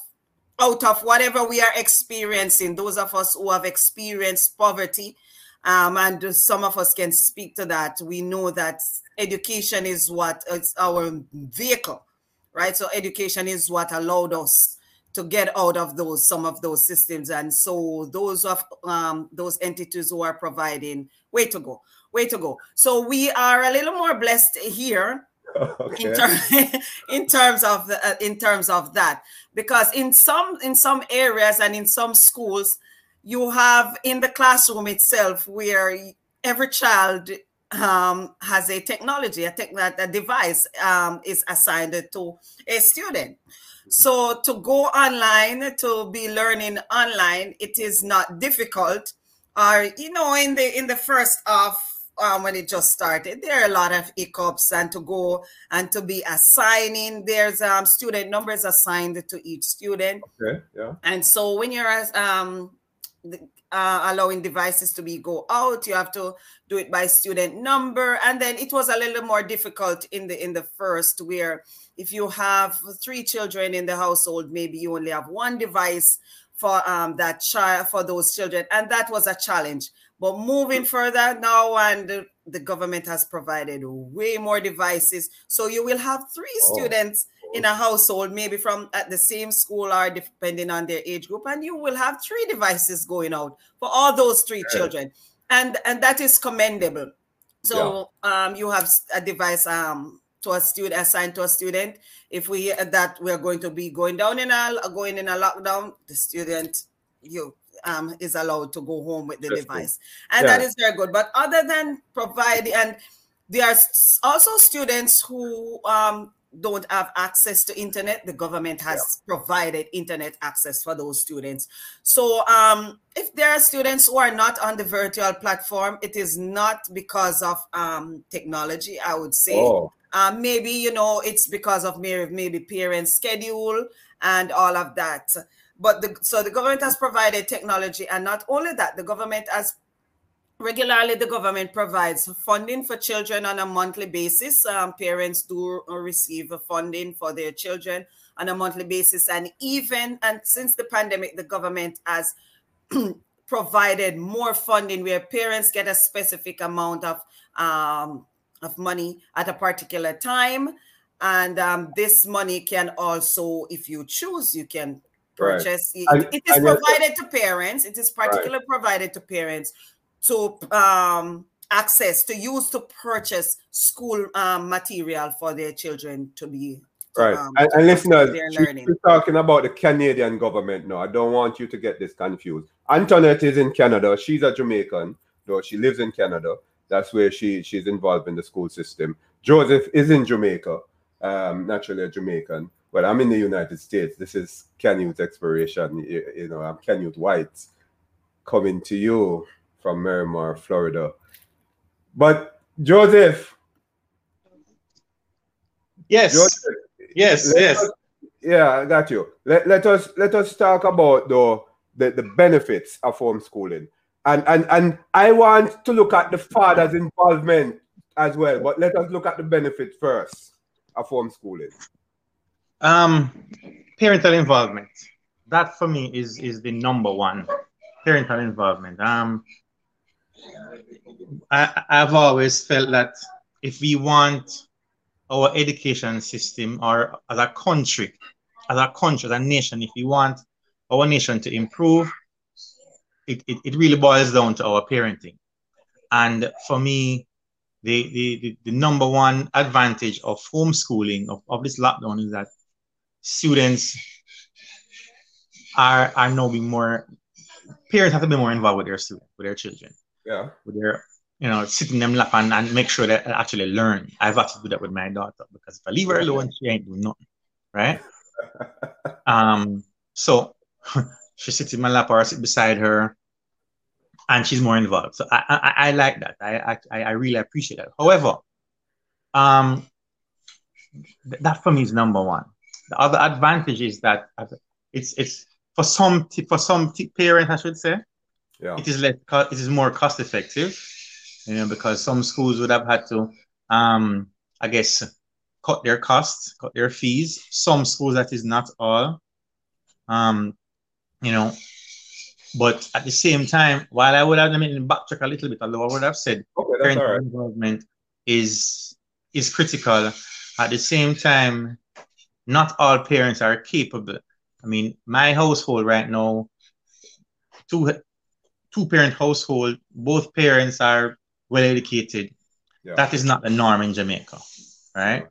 out of whatever we are experiencing. Those of us who have experienced poverty, um, and some of us can speak to that. We know that education is what it's our vehicle, right? So education is what allowed us to get out of those some of those systems and so those of um, those entities who are providing way to go way to go so we are a little more blessed here okay. in, ter- in, terms of the, uh, in terms of that because in some in some areas and in some schools you have in the classroom itself where every child um, has a technology, a, tech, a device um, is assigned to a student. So to go online to be learning online, it is not difficult. Or you know, in the in the first half um, when it just started, there are a lot of hiccups, and to go and to be assigning, there's um, student numbers assigned to each student. Okay, yeah. And so when you're um, uh, allowing devices to be go out, you have to do it by student number, and then it was a little more difficult in the in the first where if you have three children in the household, maybe you only have one device for um, that child for those children, and that was a challenge. But moving further now, and the, the government has provided way more devices, so you will have three oh. students in a household, maybe from at the same school or depending on their age group, and you will have three devices going out for all those three children, and and that is commendable. So yeah. um, you have a device um, to a student assigned to a student if we hear that we're going to be going down in a going in a lockdown the student you um is allowed to go home with the That's device and yeah. that is very good but other than providing and there are also students who um don't have access to internet the government has yeah. provided internet access for those students so um, if there are students who are not on the virtual platform it is not because of um, technology i would say oh. Uh, maybe you know it's because of maybe, parents' schedule and all of that. But the, so the government has provided technology, and not only that, the government has regularly the government provides funding for children on a monthly basis. Um, parents do receive funding for their children on a monthly basis, and even and since the pandemic, the government has provided more funding where parents get a specific amount of um, of money at a particular time. And um, this money can also, if you choose, you can purchase. Right. It, it is provided to parents. It is particularly right. provided to parents to um, access to use to purchase school um, material for their children to be right. Um, and, and listeners, we're talking about the Canadian government now. I don't want you to get this confused. Antoinette is in Canada. She's a Jamaican, though she lives in Canada. That's where she she's involved in the school system. Joseph is in Jamaica, um, naturally a Jamaican. Well, I'm in the United States. This is Canyouth's Exploration. You, you know, I'm Canute White coming to you from Miramar, Florida. But Joseph. Yes. Joseph, yes, yes. Us, yeah, I got you. Let, let us let us talk about the, the, the benefits of homeschooling and and and I want to look at the father's involvement as well. But let us look at the benefits first of homeschooling. Um, parental involvement. That for me is is the number one. Parental involvement. Um, I, I've always felt that if we want our education system or as a country, as a country, as a nation, if we want our nation to improve, it, it, it really boils down to our parenting. And for me, the, the, the, number one advantage of homeschooling, of, of this lockdown, is that students are are now being more parents have to be more involved with their students, with their children. Yeah. With their you know, sitting them lap and, and make sure that I actually learn. I've had to do that with my daughter because if I leave her alone, she ain't doing nothing. Right? um, so she sits in my lap or I sit beside her and she's more involved. So I I, I like that. I, I I really appreciate that. However, um that for me is number one. The other advantage is that it's it's for some for some parents, I should say, yeah. it is less it is more cost effective, you know, because some schools would have had to, um, I guess, cut their costs, cut their fees. Some schools that is not all, um, you know. But at the same time, while I would have, I mean, backtrack a little bit, although I would have said okay, parent right. involvement is is critical. At the same time, not all parents are capable. I mean, my household right now, two two parent household, both parents are well educated. Yeah. That is not the norm in Jamaica, right?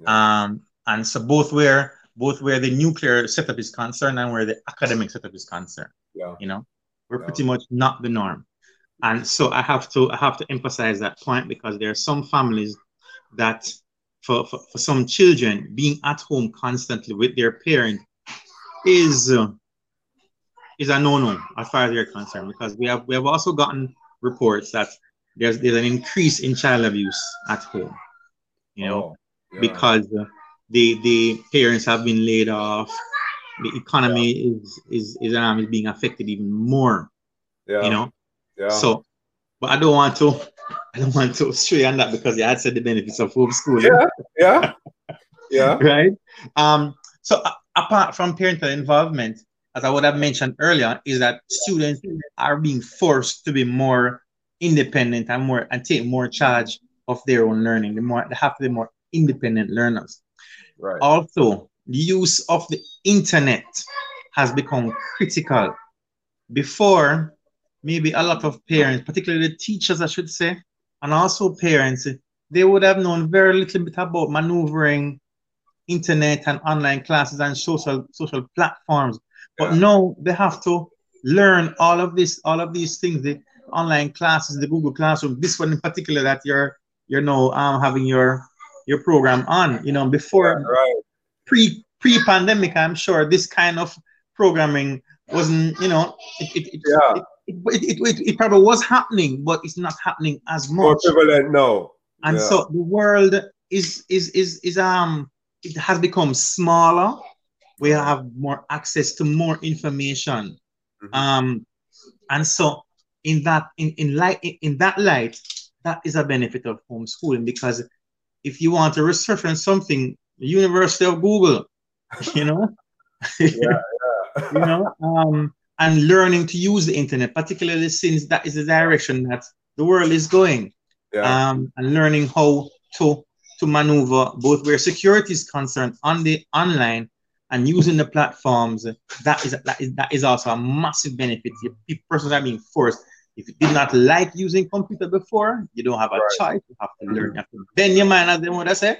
Yeah. Um, and so both where both where the nuclear setup is concerned and where the academic setup is concerned. Yeah. You know, we're Yeah. pretty much not the norm. And so I have to I have to emphasize that point because there are some families that for, for, for some children being at home constantly with their parent is uh, is a no-no as far as they're concerned because we have we have also gotten reports that there's there's an increase in child abuse at home you know Oh, yeah. because uh, the the parents have been laid off the economy is is is, um, is being affected even more yeah. you know yeah. so but i don't want to i don't want to stray on that because you had said the benefits of homeschooling yeah. Yeah. Yeah. right? Um, so a- apart from parental involvement, as I would have mentioned earlier, is that students are being forced to be more independent and more and take more charge of their own learning. The more they have to be more independent learners. Right. Also, the use of the internet has become critical. Before, maybe a lot of parents, particularly the teachers, I should say, and also parents, they would have known very little bit about maneuvering internet and online classes and social social platforms. But Yeah. now they have to learn all of this, all of these things, the online classes, the Google Classroom, this one in particular that you're you're now um, having your your program on. You know, before Right. pre pre pandemic, I'm sure this kind of programming wasn't. You know, it it it, Yeah. it, it, it, it, probably was happening, but it's not happening as More much. prevalent now. And Yeah. so the world is is is is um it has become smaller. We have more access to more information. Mhm. Um, and so in that in in light in that light, that is a benefit of homeschooling because if you want to research on something, University of Google, you know, Yeah, you know, um, and learning to use the internet, particularly since that is the direction that the world is going yeah. um, and learning how to to maneuver both where security is concerned on the online and using the platforms. That is that is, that is also a massive benefit. If persons are being forced. If you did not like using computer before, you don't have a Right. choice. You have to learn. You have to bend your mind, as they would say,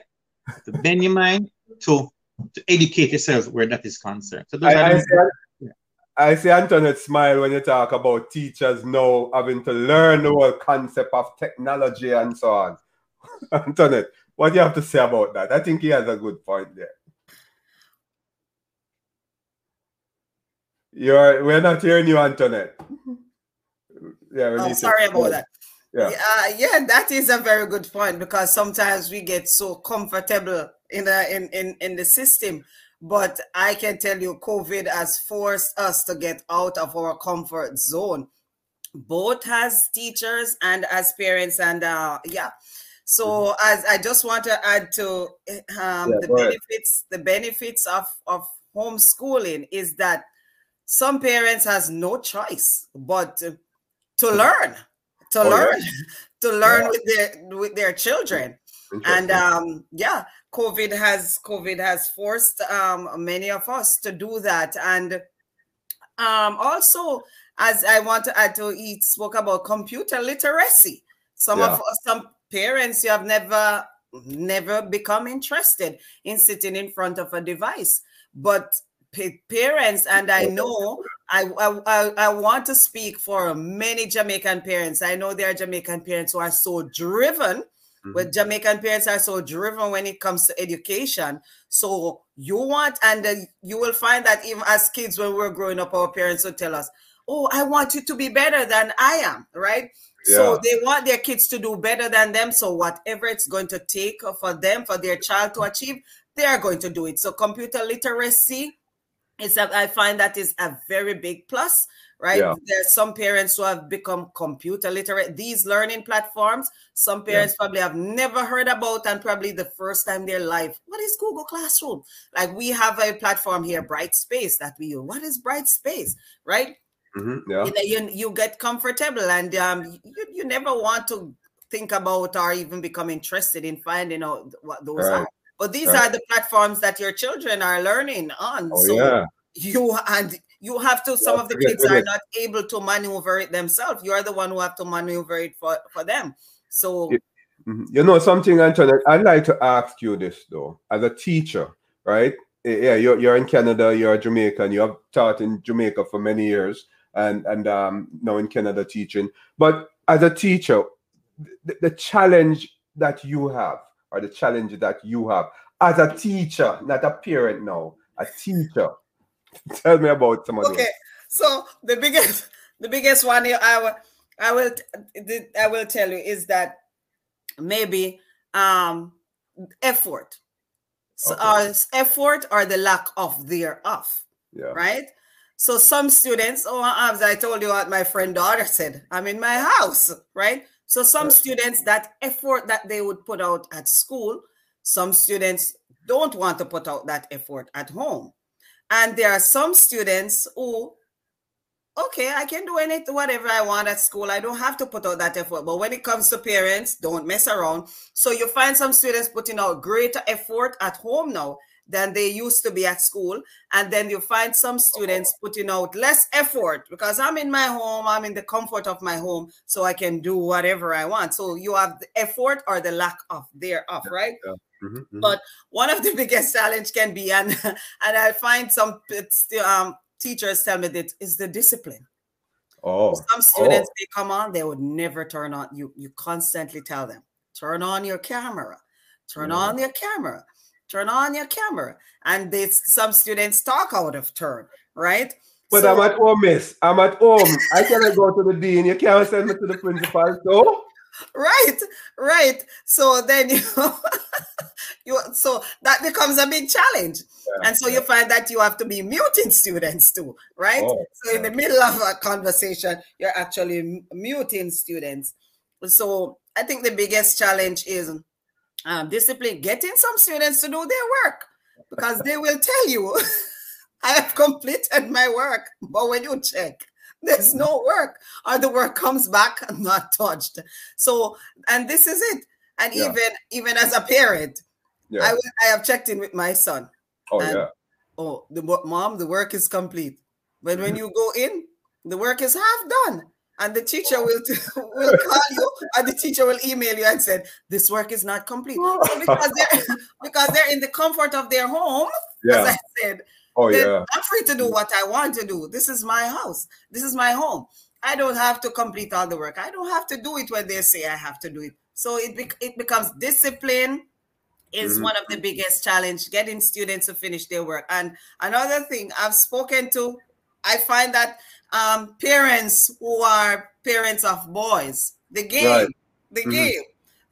to bend your mind to to educate yourself where that is concerned. So those I, are I, the, see, I see Antoinette smile when you talk about teachers now having to learn the whole concept of technology and so on. Antoinette, what do you have to say about that? I think he has a good point there. You're we're not hearing you, Antoinette. Yeah, we Oh, sorry about that. Yeah. Yeah, yeah, that is a very good point because sometimes we get so comfortable in the in, in, in the system. But I can tell you, COVID has forced us to get out of our comfort zone, both as teachers and as parents. And uh, yeah, so as I just want to add to um, Mm-hmm. Yeah, the go ahead. benefits, the benefits of of homeschooling is that some parents has no choice but to, learn to Oh, yeah. learn to learn Yeah. with their with their children and um yeah covid has covid has forced um many of us to do that and um also as i want to add to he spoke about computer literacy some Yeah. of us some parents you have never never become interested in sitting in front of a device but parents, and I know I, I I want to speak for many Jamaican parents. I know there are Jamaican parents who are so driven. Mm-hmm. But Jamaican parents are so driven when it comes to education. So you want, and uh, you will find that even as kids, when we're growing up, our parents would tell us, "Oh, I want you to be better than I am," right? Yeah. So they want their kids to do better than them. So whatever it's going to take for them, for their child to achieve, they are going to do it. So computer literacy is a, I find that is a very big plus, right? Yeah. There's some parents who have become computer literate. These learning platforms, some parents yeah. probably have never heard about and probably the first time in their life. What is Google Classroom? Like we have a platform here, Brightspace, that we use. What is Brightspace, right? Mm-hmm. Yeah. You, know, you, you get comfortable and um, you, you never want to think about or even become interested in finding out what those right. are. But these are the platforms that your children are learning on. Oh, so yeah. you and you have to some yeah, of the kids are not able to maneuver it themselves. You are the one who have to maneuver it for, for them. So mm-hmm. you know something, Antoinette, I'd like to ask you this though, as a teacher, right? Yeah, you're, you're in Canada, you're a Jamaican, you have taught in Jamaica for many years and and um, now in Canada teaching. But as a teacher, the, the challenge that you have or the challenge that you have as a teacher, not a parent now, a teacher. Tell me about some of Okay, so the biggest, the biggest one I will, I will, I will tell you is that maybe um effort, so, okay. uh, effort or the lack of thereof. Yeah. Right. So some students, oh, as I told you what my friend daughter said, I'm in my house, right? So some students, that effort that they would put out at school, some students don't want to put out that effort at home. And there are some students who, okay, I can do anything, whatever I want at school. I don't have to put out that effort. But when it comes to parents, don't mess around. So you find some students putting out greater effort at home now than they used to be at school. And then you find some students putting out less effort because I'm in my home, I'm in the comfort of my home, so I can do whatever I want. So you have the effort or the lack of thereof, right? Yeah. Mm-hmm, mm-hmm. But one of the biggest challenge can be, and and I find some um, teachers tell me that is the discipline. Oh, some students oh. they come on, they would never turn on. You you constantly tell them turn on your camera, turn yeah. on your camera turn on your camera. And they, some students talk out of turn, right? But so, I'm at home, miss. I'm at home. I cannot go to the dean. You can't send me to the principal. So right, right. So then you, you so that becomes a big challenge. Yeah, and so you find that you have to be muting students too, right? Oh, so yeah. in the middle of a conversation, you're actually muting students. So I think the biggest challenge is um, discipline, getting some students to do their work because they will tell you, I have completed my work. But when you check, there's no work, or the work comes back not touched. So, and this is it. And yeah. even even as a parent, yeah. I, I have checked in with my son. Oh and, yeah. Oh, the mom, the work is complete. But when mm-hmm. you go in, the work is half done and the teacher will will call you and the teacher will email you and said this work is not complete. So because they're because they're in the comfort of their home yeah. as i said oh yeah. I'm free to do what i want to do. This is my house. This is my home. I don't have to complete all the work. I don't have to do it when they say i have to do it. So it, be- it becomes discipline is mm-hmm. one of the biggest challenge getting students to finish their work. And another thing i've spoken to i find that um, parents who are parents of boys. The game, right. the mm-hmm. game.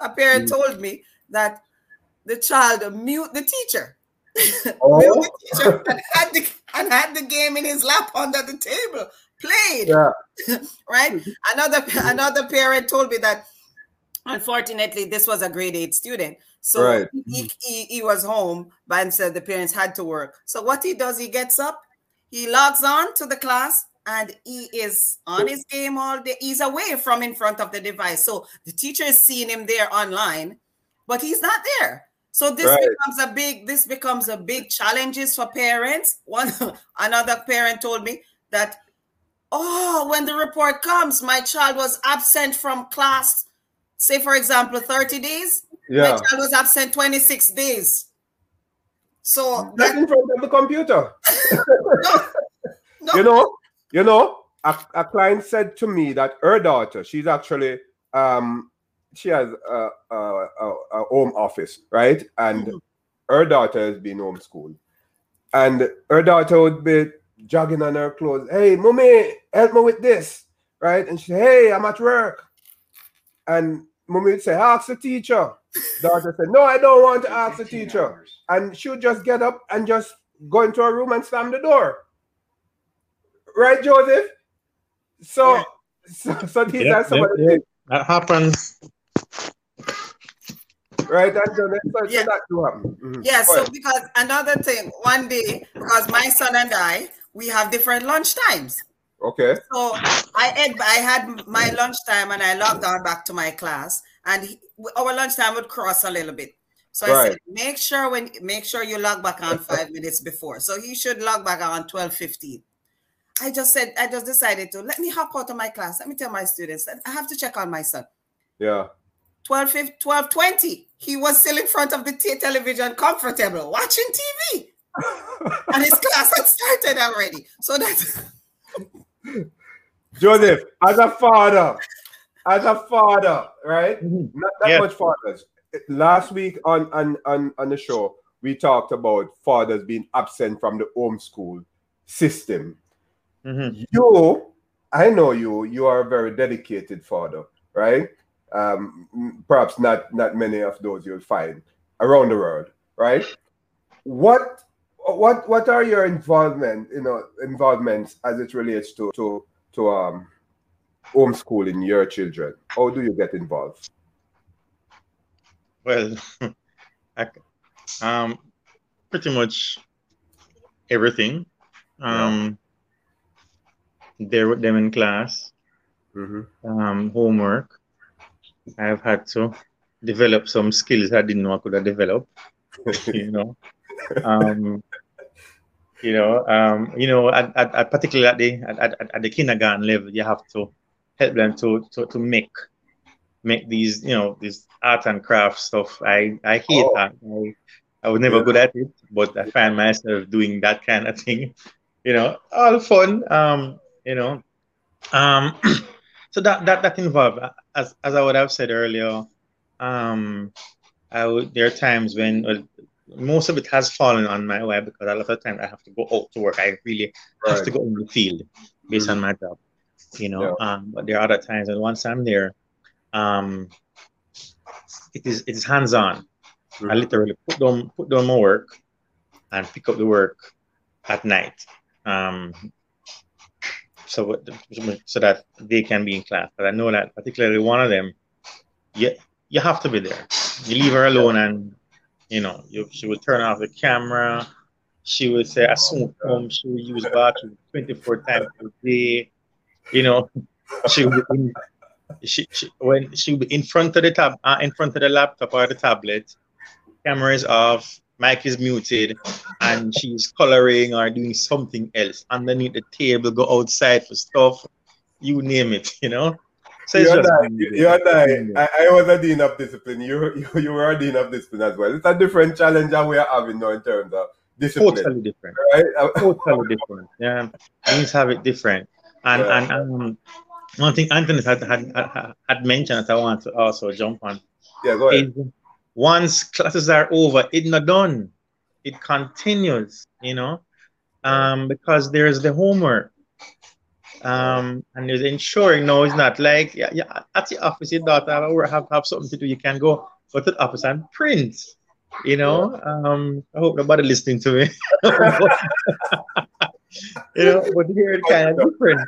A parent mm-hmm. told me that the child mute the teacher. Oh. mute the teacher and had, the, and had the game in his lap under the table, played. Yeah. right? Another another parent told me that unfortunately this was a grade eight student. So right. he, he, he was home, but said the parents had to work. So what he does, he gets up, he logs on to the class, and he is on his game all day. He's away from in front of the device. So the teacher is seeing him there online, but he's not there. So this right. becomes a big this becomes a big challenges for parents. One another parent told me that oh, when the report comes, my child was absent from class, say for example, 30 days. Yeah. My child was absent 26 days. So not in front of the computer. no, no. You know, you know, a, a client said to me that her daughter, she's actually um she has a, a, a, home office, right? And mm-hmm. her daughter has been homeschooled. And her daughter would be jogging on her clothes. Hey, mommy, help me with this, right? And she Hey, I'm at work. And mommy would say, Ask the teacher. Daughter said, No, I don't want to ask the teacher. And she would just get up and just go into her room and slam the door. Right, Joseph? So, yeah. so, so, these yep, are some yep, of the yep. That happens right? And so, so yeah. that to happen. Mm-hmm. Yeah. So because another thing, one day, because my son and I, we have different lunch times. Okay. So I had I had my lunchtime and I logged on back to my class, and he, our lunchtime would cross a little bit. So right. I said, make sure when make sure you log back on five minutes before. So he should log back on twelve fifteen. I just said I just decided to let me hop out of my class. Let me tell my students that I have to check on my son. Yeah. 12, 12 20. He was still in front of the t- television, comfortable, watching TV. and his class had started already. So that's Joseph, as a father, as a father, right? Mm-hmm. Not that much fathers. Last week on, on on on the show, we talked about fathers being absent from the homeschool system. Mm-hmm. You, I know you. You are a very dedicated father, right? Um, perhaps not not many of those you'll find around the world, right? What what what are your involvement, you know, involvements as it relates to to to um homeschooling your children? How do you get involved? Well, I, um, pretty much everything. Um, There with them in class. Mm-hmm. Um, homework. I've had to develop some skills I didn't know I could have developed. you know, um, you know, um, you know, at, at, at particularly at the at, at, at, the kindergarten level, you have to help them to to, to make make these, you know, this art and craft stuff. I I hate oh. that. I, I was never yeah. good at it, but I find myself doing that kind of thing. You know, all fun. Um, you know, um, so that that that involved as as I would have said earlier. Um, I would, there are times when well, most of it has fallen on my way because a lot of times I have to go out to work. I really right. have to go in the field based mm-hmm. on my job, you know. Yeah. Um, but there are other times, and once I'm there, um, it is it is hands on. Mm-hmm. I literally put down put down my work and pick up the work at night. Um, so so that they can be in class. But I know that particularly one of them, you you have to be there. You leave her alone and you know, you, she would turn off the camera. She would say, as soon come, she would use bathroom 24 times a day. You know, she would be in, she, she, when she would be in front of the tab, uh, in front of the laptop or the tablet, camera is off, mic is muted, and she's coloring or doing something else underneath the table, go outside for stuff, you name it, you know. So you and I, you and I, I, was a dean of discipline. You, you, you were a dean of discipline as well. It's a different challenge that we are having now in terms of discipline. Totally different. Right? totally different. Yeah, things have it different. And yeah. and um, one thing Anthony had, had had, had mentioned that I want to also jump on. Yeah, go ahead. Once classes are over, it's not done. It continues. You know, um, because there's the homework um, and there's ensuring no, it's not like yeah, yeah at the office, your daughter have, have, have something to do, you can go go to the office and print. You know, um, I hope nobody listening to me. you know, but here it's kind of different.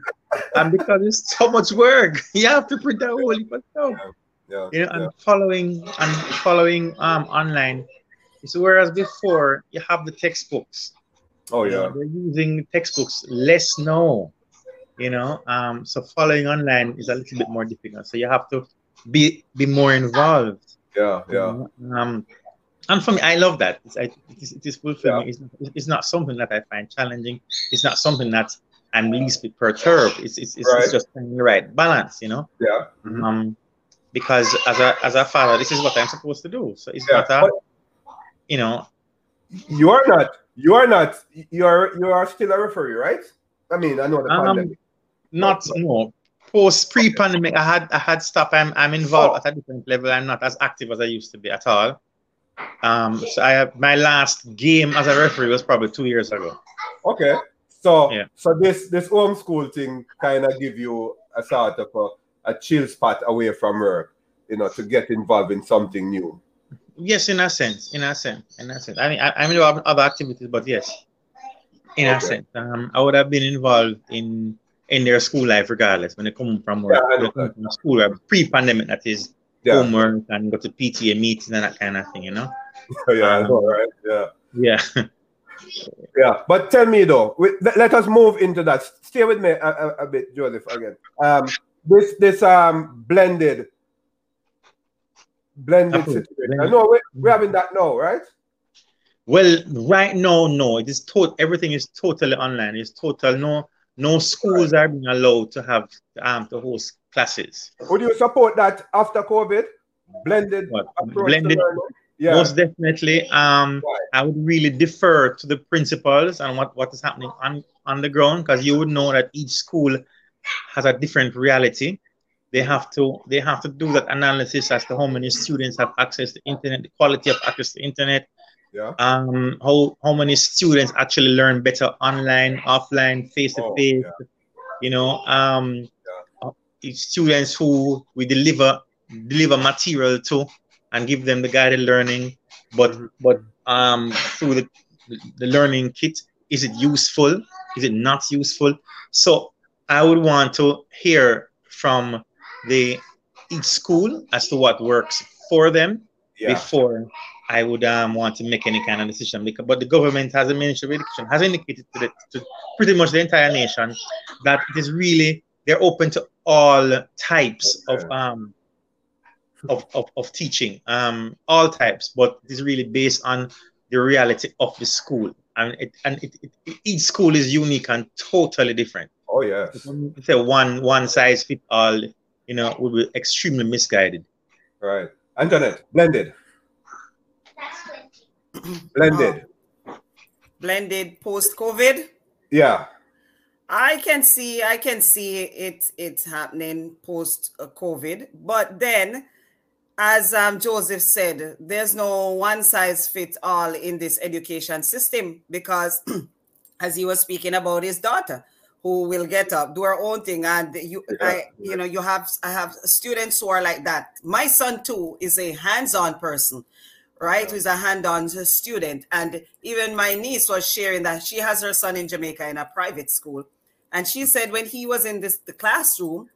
And because it's so much work, you have to print that whole of stuff. Yeah, you know, and following and following um online. So whereas before you have the textbooks. Oh yeah. You know, they're using textbooks less now you know um so following online is a little bit more difficult so you have to be be more involved yeah yeah um and for me i love that it's, I, it is, it is fulfilling yeah. it's, it's not something that i find challenging it's not something that i'm least bit perturbed it's it's, it's, right. it's just finding the right balance you know yeah mm-hmm. um because as a as a father this is what i'm supposed to do so it's yeah. not a you know You are not. You are not. You are. You are still a referee, right? I mean, I know the um, pandemic. Not no. Post pre-pandemic, I had I had stuff. I'm I'm involved oh. at a different level. I'm not as active as I used to be at all. Um, so I have my last game as a referee was probably two years ago. Okay. So yeah. so this this homeschool thing kind of give you a sort of a, a chill spot away from work, you know, to get involved in something new. Yes, in a sense, in a sense, in a sense. I mean, I, I mean, other activities, but yes, in okay. a sense, um, I would have been involved in in their school life regardless when they come from work, yeah, from school, uh, pre-pandemic, that is yeah. homework and go to PTA meetings and that kind of thing, you know. yeah, um, know, right? Yeah. Yeah. yeah, but tell me though, let us move into that. Stay with me a, a, a bit, Joseph. Again, um, this this um blended blended situation. I know we, we're having that now, right? Well, right now, no. It is total. Everything is totally online. It's total. No, no schools right. are being allowed to have um to host classes. Would you support that after COVID? Blended blended. Yeah. Most definitely. Um, right. I would really defer to the principals and what, what is happening on, on the ground because you would know that each school has a different reality. They have to they have to do that analysis as to how many students have access to internet, the quality of access to internet, yeah. Um, how how many students actually learn better online, offline, face to face. You know, um, yeah. Students who we deliver deliver material to and give them the guided learning, but mm-hmm. but um through the the learning kit, is it useful? Is it not useful? So I would want to hear from the each school as to what works for them yeah. before I would um, want to make any kind of decision. Because, but the government has a Ministry of Education has indicated to, the, to pretty much the entire nation that it is really they're open to all types okay. of um of, of, of teaching, um, all types, but it is really based on the reality of the school. And it and it, it, each school is unique and totally different. Oh yes. Say one one size fit all you know, will be extremely misguided. Right. Antoinette, blended. blended. Oh. Blended post COVID. Yeah. I can see, I can see it, it's happening post COVID, but then, as um, Joseph said, there's no one size fits all in this education system because, as he was speaking about his daughter, who will get up, do our own thing, and you, yeah. I, you know, you have, I have students who are like that. My son too is a hands-on person, right? Who's a hands-on student, and even my niece was sharing that she has her son in Jamaica in a private school, and she said when he was in this the classroom,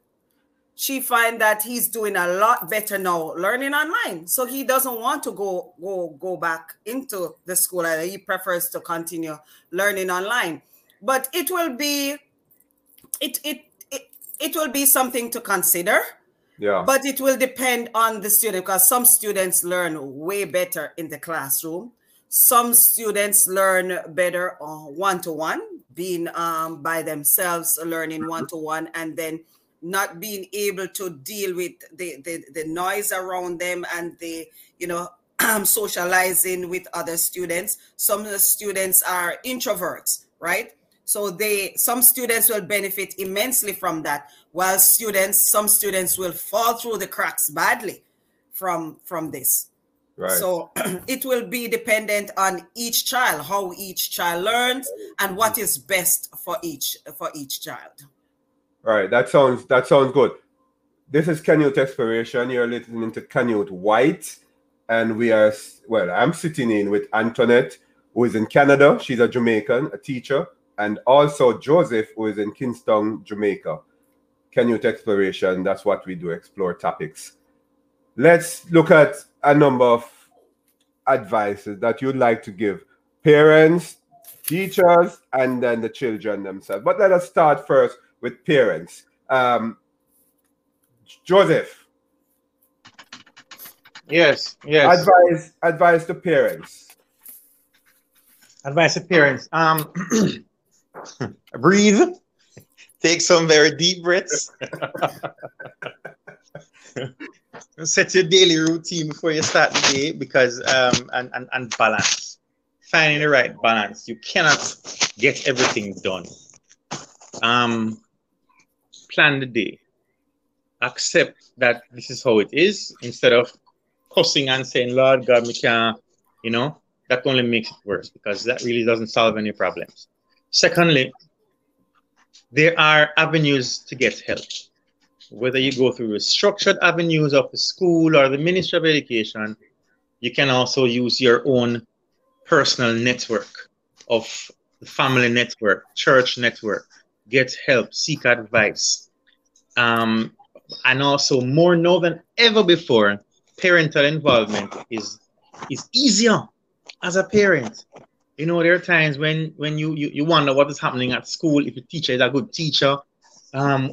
she find that he's doing a lot better now learning online so he doesn't want to go go go back into the school he prefers to continue learning online but it will be it, it it it will be something to consider. Yeah. But it will depend on the student because some students learn way better in the classroom. Some students learn better on one to one, being um, by themselves, learning one to one, and then not being able to deal with the, the, the noise around them and the, you know, socializing with other students. Some of the students are introverts, right? So they some students will benefit immensely from that, while students, some students will fall through the cracks badly from from this. Right. So it will be dependent on each child, how each child learns, and what is best for each for each child. Right. That sounds that sounds good. This is Canyouth's Exploration. You're listening to Canute White, and we are well. I'm sitting in with Antoinette, who is in Canada. She's a Jamaican, a teacher and also Joseph, who is in Kingston, Jamaica. Canyouth's Exploration, that's what we do, explore topics. Let's look at a number of advices that you'd like to give parents, teachers, and then the children themselves. But let us start first with parents. Um, Joseph. Yes, yes. Advice, advice to parents. Advice to parents. Um, Breathe. Take some very deep breaths. Set your daily routine before you start the day because um and, and, and balance. finding the right balance. You cannot get everything done. Um, plan the day. Accept that this is how it is instead of cussing and saying, Lord God, me can't, you know, that only makes it worse because that really doesn't solve any problems. Secondly, there are avenues to get help. Whether you go through the structured avenues of the school or the Ministry of Education, you can also use your own personal network of family network, church network, get help, seek advice. Um, and also more now than ever before, parental involvement is is easier as a parent. You know, there are times when when you, you you wonder what is happening at school, if a teacher is a good teacher, um,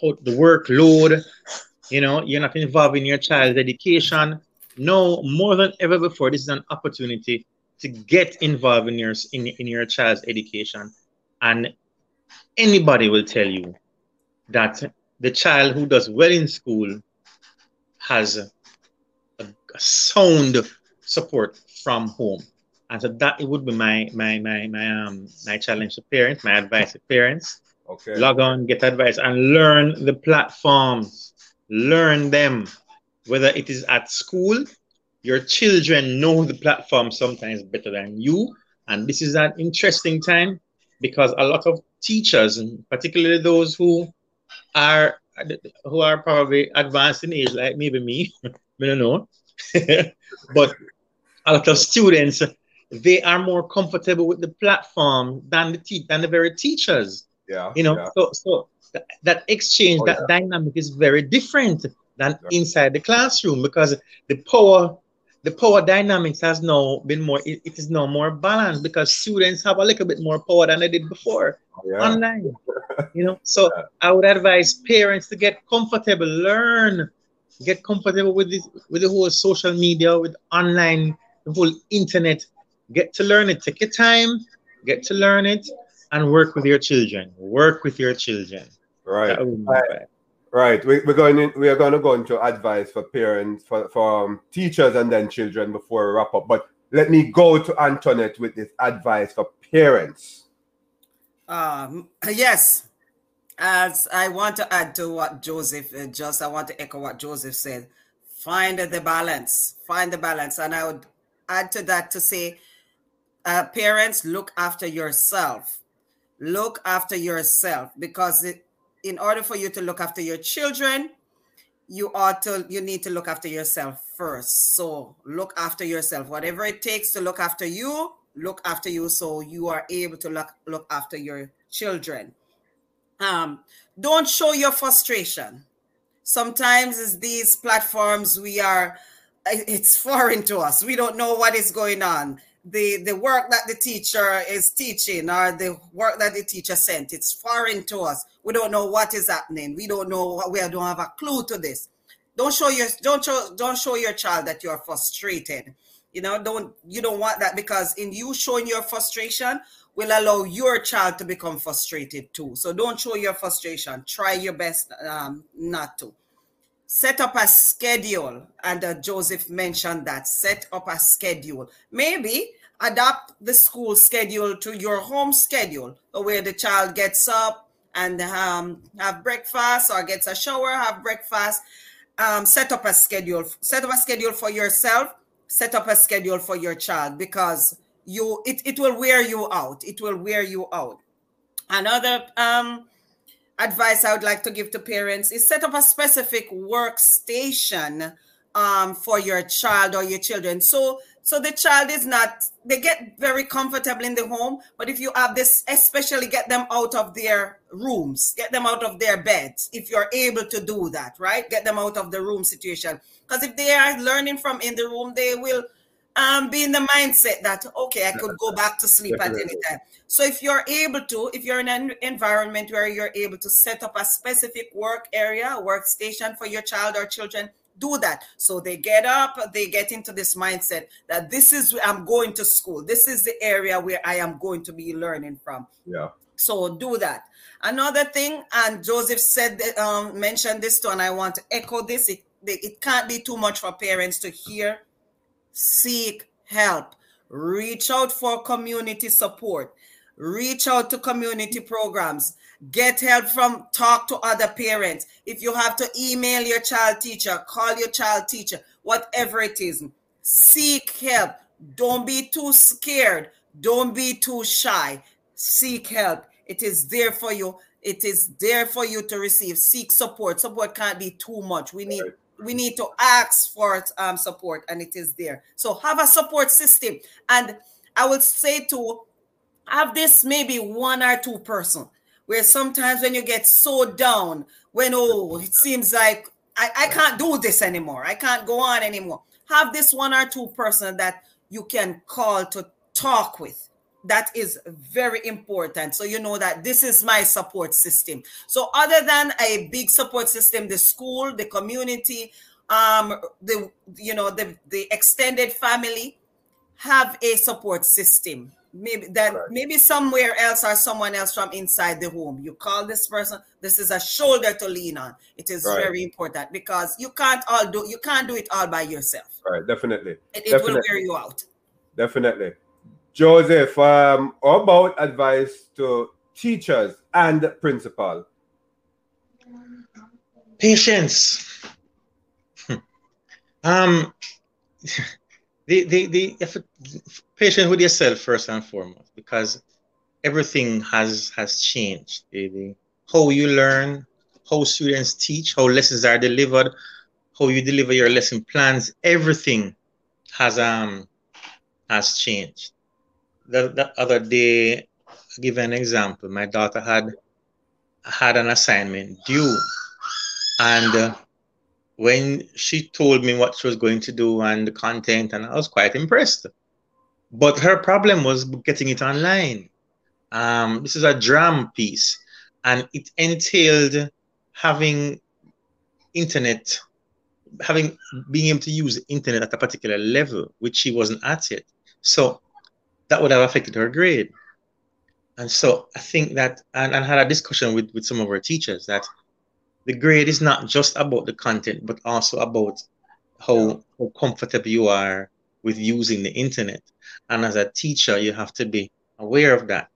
the workload, you know, you're not involved in your child's education. No, more than ever before, this is an opportunity to get involved in your in, in your child's education. And anybody will tell you that the child who does well in school has a, a sound support from home. And so that it would be my my my my um my challenge to parents, my advice to parents. Okay. Log on, get advice, and learn the platforms. Learn them. Whether it is at school, your children know the platform sometimes better than you. And this is an interesting time because a lot of teachers, and particularly those who are who are probably advanced in age, like maybe me, I don't know, but a lot of students they are more comfortable with the platform than the te- than the very teachers. Yeah. You know, yeah. so so th- that exchange, oh, that yeah. dynamic is very different than yeah. inside the classroom because the power the power dynamics has now been more it, it is now more balanced because students have a little bit more power than they did before oh, online you know so i would advise parents to get comfortable learn get comfortable with this with the whole social media with online the whole internet Get to learn it. Take your time, get to learn it, and work with your children. Work with your children. Right. Right. right. We, are going in, we are going to go into advice for parents, for, for um, teachers, and then children before we wrap up. But let me go to Antoinette with this advice for parents. Um, yes. As I want to add to what Joseph uh, just, I want to echo what Joseph said. Find the balance. Find the balance. And I would add to that to say, uh, parents, look after yourself. Look after yourself because it, in order for you to look after your children, you ought to you need to look after yourself first. So look after yourself. Whatever it takes to look after you, look after you so you are able to look look after your children. Um, don't show your frustration. Sometimes these platforms we are it's foreign to us. We don't know what is going on the the work that the teacher is teaching or the work that the teacher sent it's foreign to us. We don't know what is happening. We don't know we don't have a clue to this. Don't show your don't show don't show your child that you are frustrated. You know don't you don't want that because in you showing your frustration will allow your child to become frustrated too. So don't show your frustration. Try your best um, not to set up a schedule and uh, joseph mentioned that set up a schedule. Maybe adapt the school schedule to your home schedule where the child gets up and um, have breakfast or gets a shower have breakfast. Um, set up a schedule set up a schedule for yourself set up a schedule for your child because you it, it will wear you out. It will wear you out. Another um, advice I would like to give to parents is set up a specific workstation um, for your child or your children. So so the child is not they get very comfortable in the home, but if you have this, especially get them out of their rooms, get them out of their beds. If you're able to do that, right? Get them out of the room situation. Because if they are learning from in the room, they will um, be in the mindset that okay, I could go back to sleep Definitely. at any time. So if you're able to, if you're in an environment where you're able to set up a specific work area, workstation for your child or children, do that. So they get up, they get into this mindset that this is I'm going to school. This is the area where I am going to be learning from. Yeah. So do that. Another thing, and Joseph said that, um, mentioned this too, and I want to echo this. It, it can't be too much for parents to hear seek help. reach out for community support, reach out to community programs, get help from talk to other parents. If you have to email your child teacher, call your child teacher, whatever it is, seek help. Don't be too scared. Don't be too shy. Seek help. It is there for you. It is there for you to receive. Seek support. Support can't be too much. We need we need to ask for um, support, and it is there. So have a support system. And I would say to have this maybe one or two person where sometimes when you get so down, when oh, it seems like I, I can't do this anymore, I can't go on anymore. Have this one or two person that you can call to talk with that is very important. So you know that this is my support system. So other than a big support system the school the community um the you know the the extended family have a support system. Maybe that right. maybe somewhere else or someone else from inside the home. You call this person this is a shoulder to lean on. It is right. very important because you can't all do you can't do it all by yourself. Right definitely. It, it definitely. will wear you out. Definitely Joseph, um, about advice to teachers and principal? Patience. um, the, the, the if, patience with yourself first and foremost, because everything has has changed. The, the, how you learn, how students teach, how lessons are delivered, how you deliver your lesson plans, everything has um has changed the, the other day, I'll give an example. My daughter had had an assignment due, and uh, when she told me what she was going to do and the content, and I was quite impressed. But her problem was getting it online. Um, this is a drum piece, and it entailed having internet, having being able to use internet at a particular level, which she wasn't at yet. So that would have affected her grade. And so I think that, and, and had a discussion with, with some of our teachers that the grade is not just about the content, but also about how, how comfortable you are with using the internet. And as a teacher, you have to be aware of that.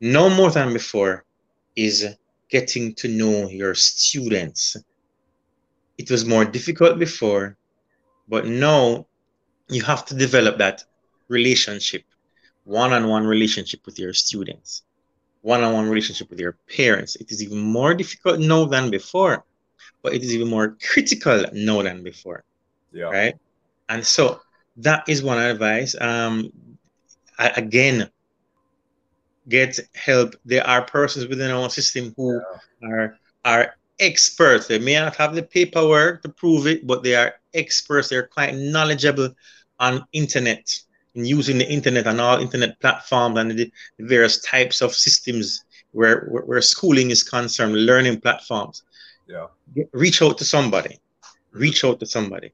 No more than before is getting to know your students. It was more difficult before, but now you have to develop that relationship one-on-one relationship with your students, one-on-one relationship with your parents. It is even more difficult now than before, but it is even more critical now than before. Yeah. Right. And so that is one advice. Um, again, get help. There are persons within our system who yeah. are are experts. They may not have the paperwork to prove it, but they are experts. They're quite knowledgeable on internet in using the internet and all internet platforms and the, various types of systems where, where, where schooling is concerned, learning platforms. Yeah. Reach out to somebody. Reach out to somebody.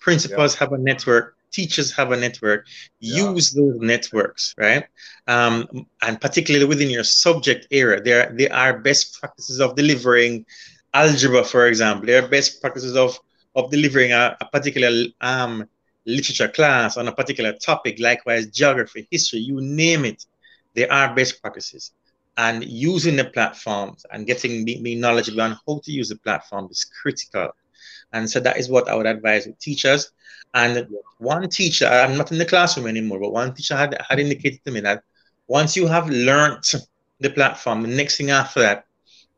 Principals yeah. have a network. Teachers have a network. Yeah. Use those networks, right? Um, and particularly within your subject area, there there are best practices of delivering algebra, for example. There are best practices of of delivering a, a particular um, literature class on a particular topic, likewise geography, history, you name it, there are best practices. And using the platforms and getting being knowledgeable on how to use the platform is critical. And so that is what I would advise with teachers. And one teacher, I'm not in the classroom anymore, but one teacher had, had indicated to me that once you have learned the platform, the next thing after that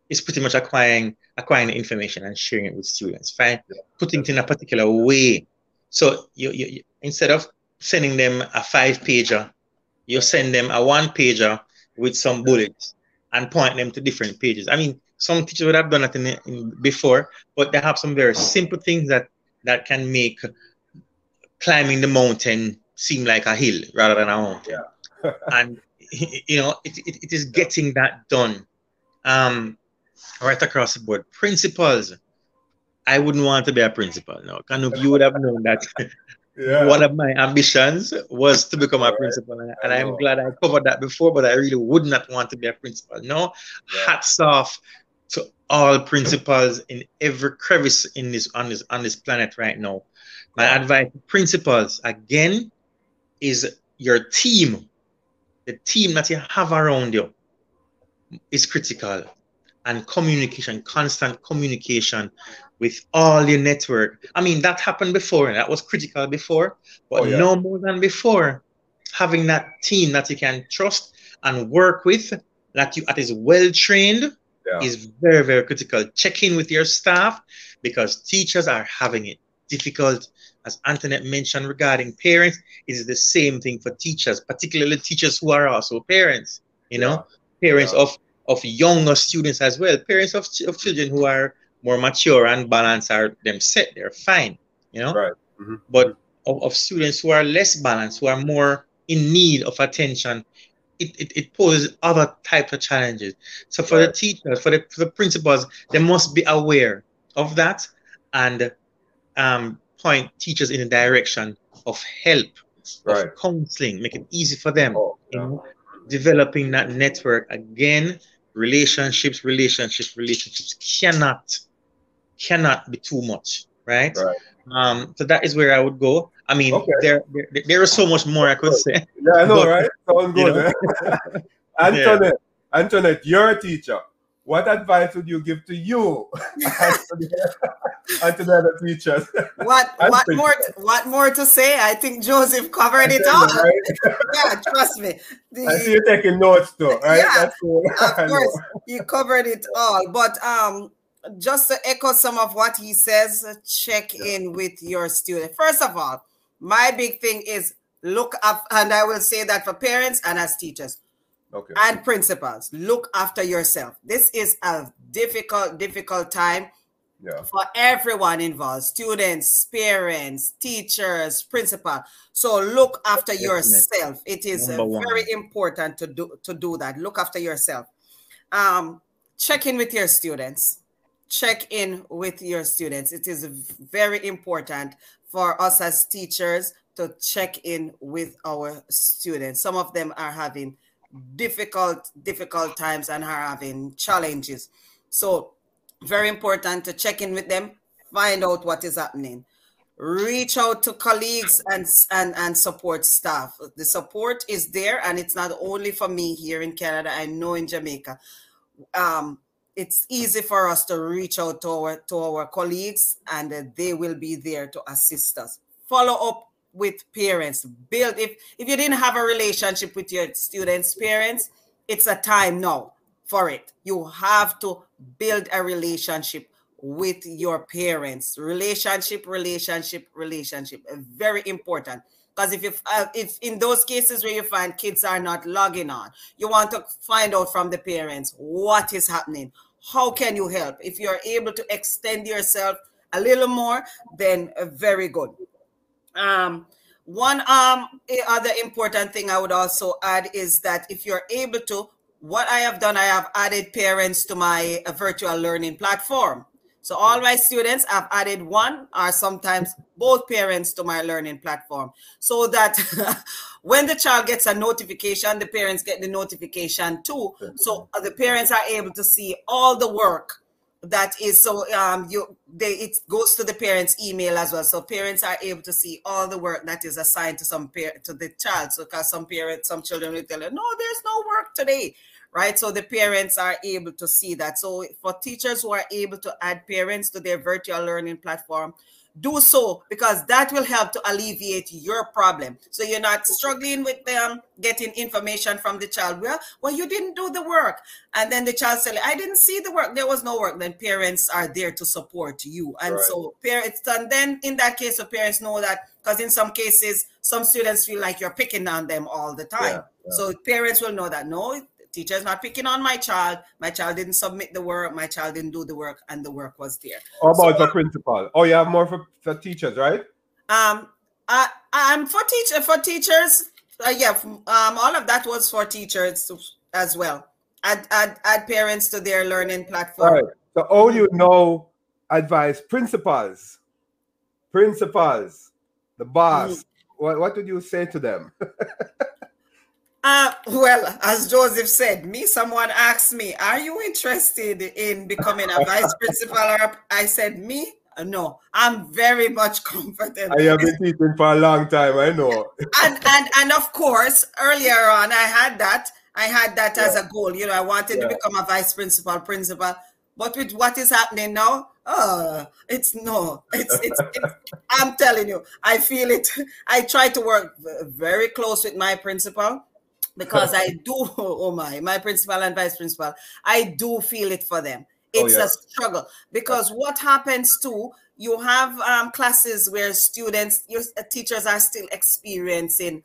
is pretty much acquiring acquiring information and sharing it with students. Fine, putting it in a particular way so you, you, you instead of sending them a five pager, you send them a one pager with some bullets and point them to different pages. I mean, some teachers would have done it in, in, before, but they have some very simple things that that can make climbing the mountain seem like a hill rather than a mountain. Yeah. and you know, it, it, it is getting that done um, right across the board. Principals, I wouldn't want to be a principal. No, of you would have known that. yeah. One of my ambitions was to become a principal, and, and I'm glad I covered that before. But I really would not want to be a principal. No, yeah. hats off to all principals in every crevice in this on this on this planet right now. My advice to principals again is your team, the team that you have around you, is critical. And communication, constant communication with all your network. I mean, that happened before, and that was critical before, but oh, yeah. no more than before. Having that team that you can trust and work with, that you that is well trained, yeah. is very, very critical. Check in with your staff because teachers are having it difficult. As Antoinette mentioned regarding parents, it is the same thing for teachers, particularly teachers who are also parents, you know, yeah. parents of of younger students as well, parents of, of children who are more mature and balanced are them set, they're fine, you know. Right. Mm-hmm. But of, of students who are less balanced, who are more in need of attention, it, it, it poses other types of challenges. So for right. the teachers, for the, for the principals, they must be aware of that and um, point teachers in the direction of help, right. of counseling, make it easy for them. Oh, yeah. you know, developing that network again. Relationships, relationships, relationships cannot cannot be too much, right? right. Um, so that is where I would go. I mean, okay. there, there, there is so much more I could say. Yeah, I know, but, right? Sounds good. You know? Antoinette, yeah. Antoinette, you're a teacher. What advice would you give to you and to the other teachers? What what more to, what more to say? I think Joseph covered it all. Right? yeah, trust me. The, I see you taking notes too, right? Yeah, cool. of course, you covered it all. But um, just to echo some of what he says, check in with your student. First of all, my big thing is look up, and I will say that for parents and as teachers okay. and principals. Look after yourself. This is a difficult, difficult time yeah. for everyone involved students, parents, teachers, principal. So look after yourself. It is uh, very important to do to do that. Look after yourself. Um, check in with your students. Check in with your students. It is very important for us as teachers to check in with our students. Some of them are having difficult, difficult times and are having challenges. So, very important to check in with them, find out what is happening. Reach out to colleagues and, and, and support staff. The support is there, and it's not only for me here in Canada, I know in Jamaica. Um, it's easy for us to reach out to our, to our colleagues, and uh, they will be there to assist us. Follow up with parents. Build if if you didn't have a relationship with your students parents it's a time now for it. You have to build a relationship with your parents. Relationship relationship relationship very important. Because if uh, if in those cases where you find kids are not logging on you want to find out from the parents what is happening how can you help? If you're able to extend yourself a little more then uh, very good. Um, one um other important thing I would also add is that if you're able to, what I have done, I have added parents to my uh, virtual learning platform. So all my students, I've added one or sometimes both parents to my learning platform. So that when the child gets a notification, the parents get the notification too. So the parents are able to see all the work that is so um you they it goes to the parents email as well. So parents are able to see all the work that is assigned to some parent to the child. So because some parents some children will tell you no there's no work today right? So the parents are able to see that. So for teachers who are able to add parents to their virtual learning platform do so because that will help to alleviate your problem. So you're not struggling with them getting information from the child. Well well you didn't do the work. And then the child said i didn't see the work. There was no work. Then parents are there to support you. And right. so parents and then in that case the parents know that because in some cases some students feel like you're picking on them all the time. Yeah, yeah. so parents will know that no teacher's not picking on my child. My child didn't submit the work. My child didn't do the work, and the work was there. How about so, the principal? Oh, you have more for, for teachers, right? Um, I, I'm for teacher for teachers. Uh, yeah, um, all of that was for teachers as well. Add, add, add parents to their learning platform. Right. So, all you know, advise principals, principals, the boss. Mm. What, what did you say to them? Uh, well, as Joseph said, me, someone asked me, Are you interested in becoming a vice principal? I said, Me, no, I'm very much comfortable. I have been teaching for a long time. I know. and and and of course, earlier on, I had that. I had that yeah. as a goal. You know, I wanted yeah. to become a vice principal, principal. But with what is happening now, oh, it's no, it's, it's, it's I'm telling you, I feel it. I try to work very close with my principal because I do, oh my, my principal and vice principal, I do feel it for them. Oh, it's oh, yeah. a struggle because what happens too, you have um, classes where students, your uh, teachers are still experiencing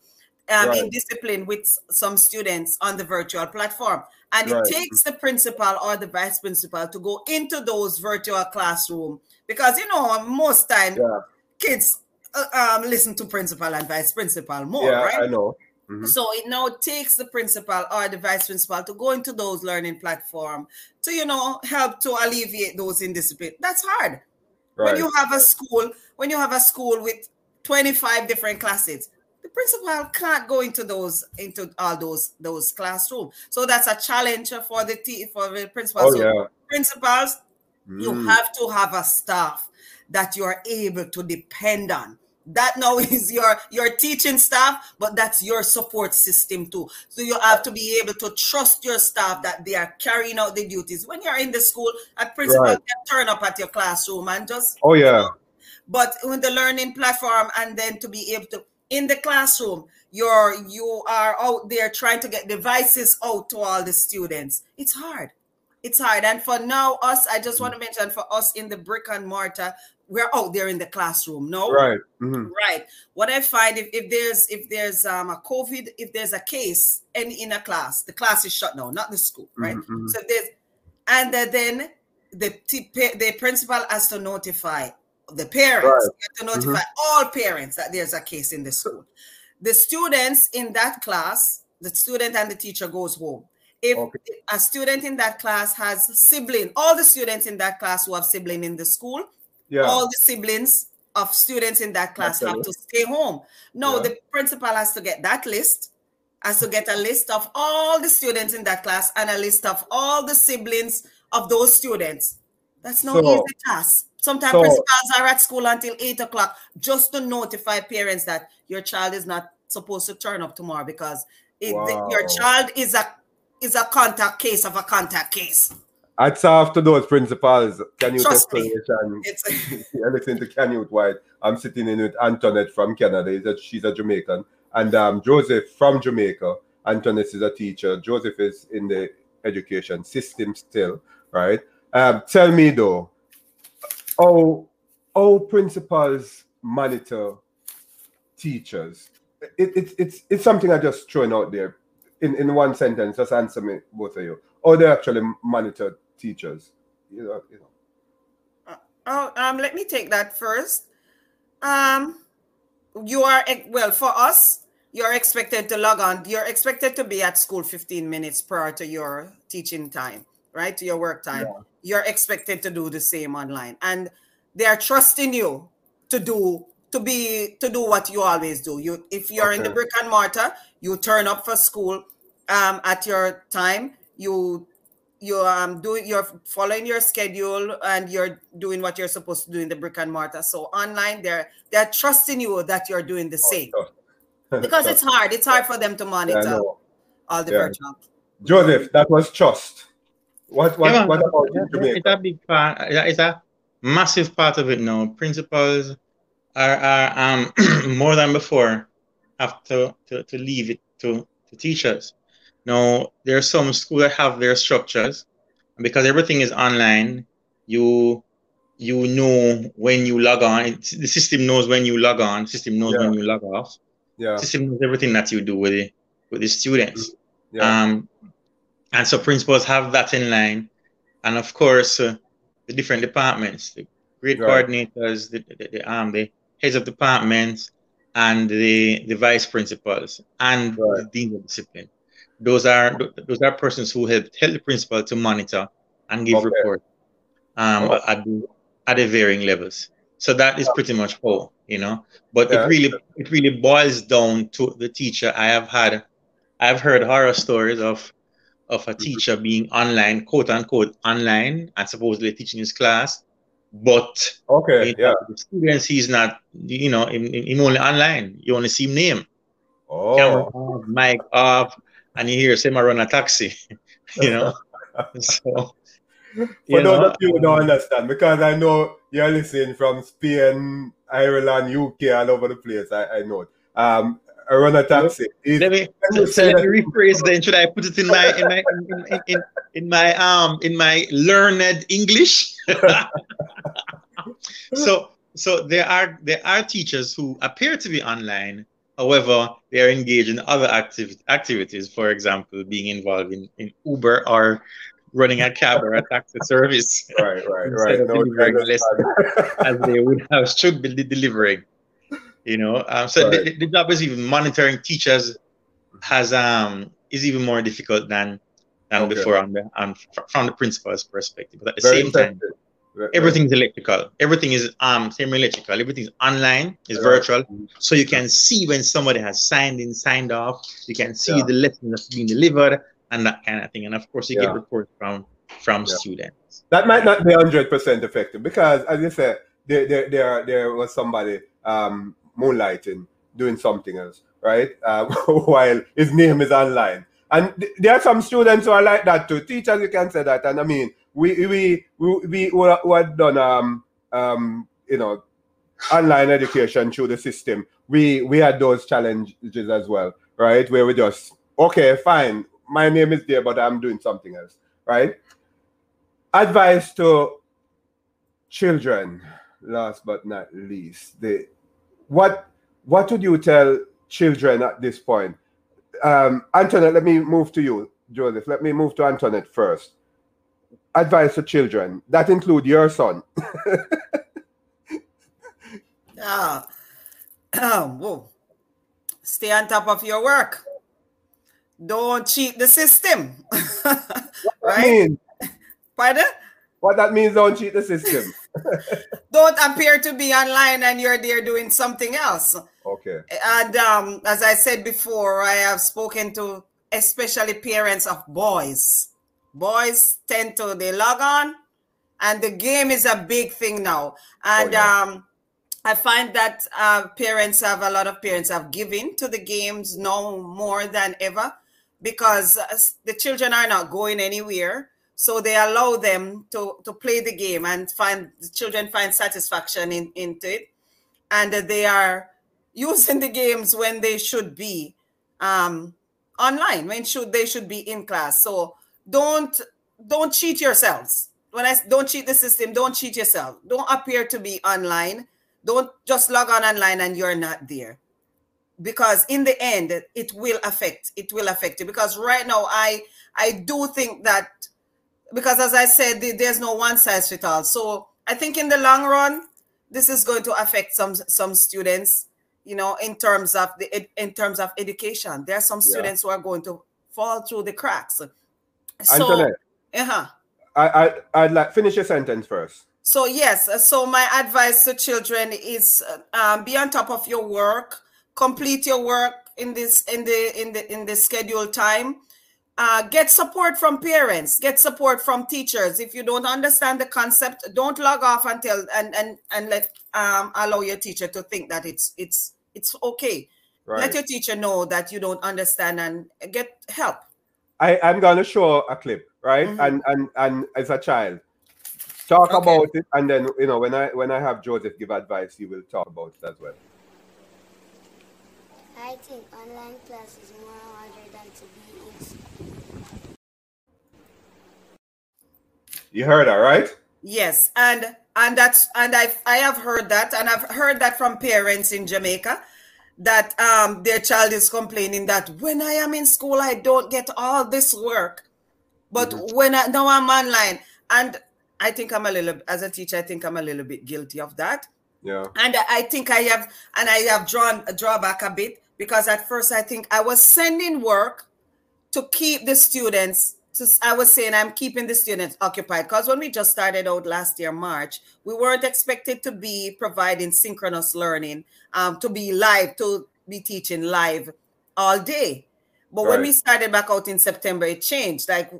um, right. indiscipline with some students on the virtual platform. And right. it takes the principal or the vice principal to go into those virtual classroom because, you know, most time yeah. kids uh, um, listen to principal and vice principal more, yeah, right? I know. Mm-hmm. So it now takes the principal or the vice principal to go into those learning platform to, you know, help to alleviate those indiscipline. That's hard. Right. When you have a school, when you have a school with 25 different classes, the principal can't go into those into all those those classroom. So that's a challenge for the t- for the principal. Oh, so yeah. principals, mm. you have to have a staff that you are able to depend on that now is your your teaching staff but that's your support system too. So you have to be able to trust your staff that they are carrying out the duties. When you're in the school a principal right. can turn up at your classroom and just oh yeah. You know, but with the learning platform and then to be able to in the classroom you're you are out there trying to get devices out to all the students. It's hard it's hard and for now us i just want to mention for us in the brick and mortar we're out there in the classroom no right mm-hmm. right what i find if, if there's if there's um a covid if there's a case and in a class the class is shut down not the school right mm-hmm. so there's and then the the principal has to notify the parents right. to notify mm-hmm. all parents that there's a case in the school the students in that class the student and the teacher goes home if okay. a student in that class has sibling all the students in that class who have sibling in the school yeah. all the siblings of students in that class have to stay home. No, yeah. the principal has to get that list, has to get a list of all the students in that class and a list of all the siblings of those students. That's no so, easy task. Sometimes so, principals are at school until eight o'clock just to notify parents that your child is not supposed to turn up tomorrow because it, wow. the, your child is a is a contact case of a contact case. I'd after those principals, Canyouth's Exploration. you listen to Canute White. I'm sitting in with Antoinette from Canada. A, she's a Jamaican. And um, Joseph from Jamaica. Antoinette is a teacher. Joseph is in the education system still, right? Um, tell me though, how, how principals monitor teachers? It, it, it's, it's something I just throwing out there in, in one sentence. Just answer me, both of you. Or they actually monitor teachers? You know, you know. Uh, oh, um, let me take that first. Um, you are well for us. You're expected to log on. You're expected to be at school 15 minutes prior to your teaching time, right? To your work time. Yeah. You're expected to do the same online, and they are trusting you to do to be to do what you always do. You if you're okay. in the brick and mortar, you turn up for school um, at your time. You you're um, doing you're following your schedule and you're doing what you're supposed to do in the brick and mortar. So online they're they're trusting you that you're doing the same. because it's hard. It's hard for them to monitor yeah, all the yeah. virtual. Joseph that was trust. What what, yeah, what about yeah, it's a big part. It's a massive part of it now. Principals are, are um more than before have to, to, to leave it to, to teachers now, there are some schools that have their structures, and because everything is online, you you know when you log on. It, the system knows when you log on. System knows yeah. when you log off. Yeah. System knows everything that you do with the with the students. Yeah. Um, and so principals have that in line, and of course uh, the different departments, the grade right. coordinators, the, the, the um the heads of departments, and the the vice principals and right. the dean of discipline those are those are persons who help tell the principal to monitor and give okay. report um, oh. at the, at the varying levels. So that is pretty much all, you know. But yeah. it really it really boils down to the teacher. I have had I've heard horror stories of of a mm-hmm. teacher being online, quote unquote, online, and supposedly teaching his class, but okay, yeah, students he's not, you know, in, in, only online. You only see him name. Oh, camera off, mic off, and you hear him "I run a taxi," you know. so, for those of you who don't understand, because I know you're listening from Spain, Ireland, UK, all over the place. I, I know. Um, I run a taxi. let me, so, let me rephrase then. Should I put it in my in my in, in, in, in my um in my learned English? so so there are there are teachers who appear to be online. However they are engaged in other activ- activities. For example being involved in, in uber or running a cab or a taxi service. Right right right. no, as they would have should be delivering you know um, so right. the, the job is even monitoring teachers has um is even more difficult than than okay. before on the on from the principal's perspective but at the Very same time right. everything's electrical everything is um semi electrical everything's online is right. virtual so you can see when somebody has signed in signed off you can see yeah. the lesson that's being delivered and that kind of thing and of course you yeah. get reports from from yeah. students that might not be 100% effective because as you said there there there, there was somebody um moonlighting, doing something else, right? Uh, while his name is online. And th- there are some students who are like that too. Teachers, you can say that. And I mean, we we we, we who had done um um you know online education through the system. We we had those challenges as well, right? Where we just okay, fine, my name is there, but I'm doing something else, right? Advice to children, last but not least, the what what would you tell children at this point? Um, Antoinette, let me move to you, Joseph. Let me move to Antoinette first. Advice to children that include your son. ah, um, whoa. Stay on top of your work. Don't cheat the system. right? Pardon? What that means, don't cheat the system. Don't appear to be online and you're there doing something else. Okay. And um, as I said before, I have spoken to especially parents of boys. Boys tend to they log on, and the game is a big thing now. And oh, yeah. um, I find that uh, parents have a lot of parents have given to the games now more than ever because the children are not going anywhere so they allow them to, to play the game and find the children find satisfaction in, into it. And they are using the games when they should be um, online, when should they should be in class. So don't don't cheat yourselves. When I don't cheat the system, don't cheat yourself. Don't appear to be online. Don't just log on online and you're not there. Because in the end, it will affect. It will affect you. Because right now, I I do think that because as I said, there's no one size fit all. So I think in the long run, this is going to affect some some students. You know, in terms of the in terms of education, there are some students yeah. who are going to fall through the cracks. So, Antoinette, uh-huh. I, I I'd like finish your sentence first. So yes, so my advice to children is um, be on top of your work, complete your work in this in the in the in the scheduled time uh, get support from parents get support from teachers. If you don't understand the concept don't log off until and and and let um, allow your teacher to think that it's it's it's okay. Right. let your teacher know that you don't understand and get help. I i'm gonna show a clip right? Mm-hmm. and and and as a child. Talk okay. about it and then you know when i when i have joseph give advice he will talk about it as well. I think online class is more harder than to be You heard that, right? Yes, and and that's and I I have heard that, and I've heard that from parents in Jamaica that um their child is complaining that when I am in school I don't get all this work, but mm-hmm. when I now I'm online, and I think I'm a little as a teacher I think I'm a little bit guilty of that. Yeah, and I think I have and I have drawn draw back a bit because at first I think I was sending work to keep the students so I was saying I'm keeping the students occupied because when we just started out last year, March, we weren't expected to be providing synchronous learning, um, to be live, to be teaching live all day. But right. when we started back out in September, it changed. Like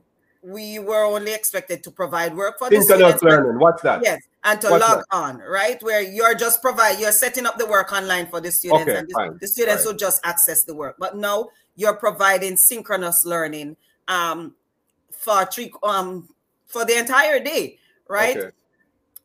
we were only expected to provide work for the Synchronous students. learning. What's that? Yes, and to What's log that? on, right? Where you're just provide, you're setting up the work online for the students, Okay, and the, fine, the students fine. will just access the work. But now you're providing synchronous learning um, for three um for the entire day, right? Okay.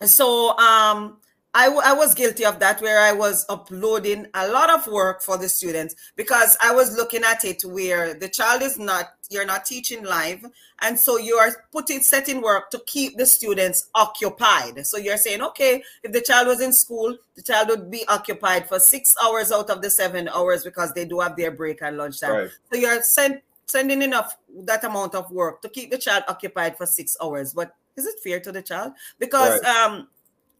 so um I, w- I was guilty of that where i was uploading a lot of work for the students because i was looking at it where the child is not you're not teaching live and so you are putting setting work to keep the students occupied so you're saying okay if the child was in school the child would be occupied for six hours out of the seven hours because they do have their break and lunchtime Right. so you're send, sending enough that amount of work to keep the child occupied for six hours but is it fair to the child because um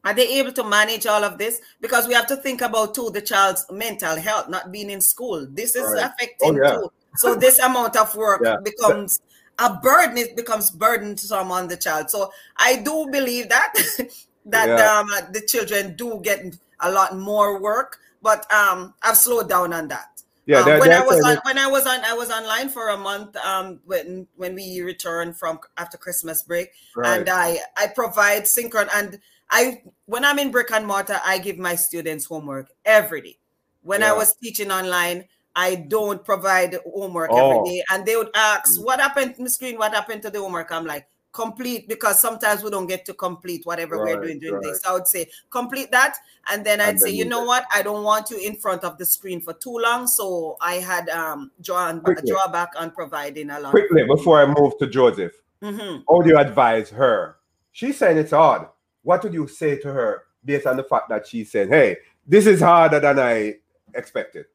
are they able to manage all of this because we have to think about too the child's mental health not being in school this is Right. affecting Oh, yeah. too so this amount of work Yeah. becomes a burden it becomes burdensome on the child so i do believe that that Yeah. um the children do get a lot more work but um i've slowed down on that Yeah, um, they're- when I was on, when I was on I was online for a month um when when we returned from after Christmas break Right. and I I provide synchron and I when I'm in brick and mortar I give my students homework every day. When I was teaching online I don't provide homework Oh. every day and they would ask what happened Miss Green what happened to the homework I'm like complete because sometimes we don't get to complete whatever we're Right, doing during right. this. I would say complete that, and then I'd And say, then you know get- what, I don't want you in front of the screen for too long, so I had um drawn Quickly. draw back on providing a lot. Quickly, before I move to Joseph, hmm how do you advise her? She's saying it's hard. What would you say to her based on the fact that she said, hey, this is harder than I expected?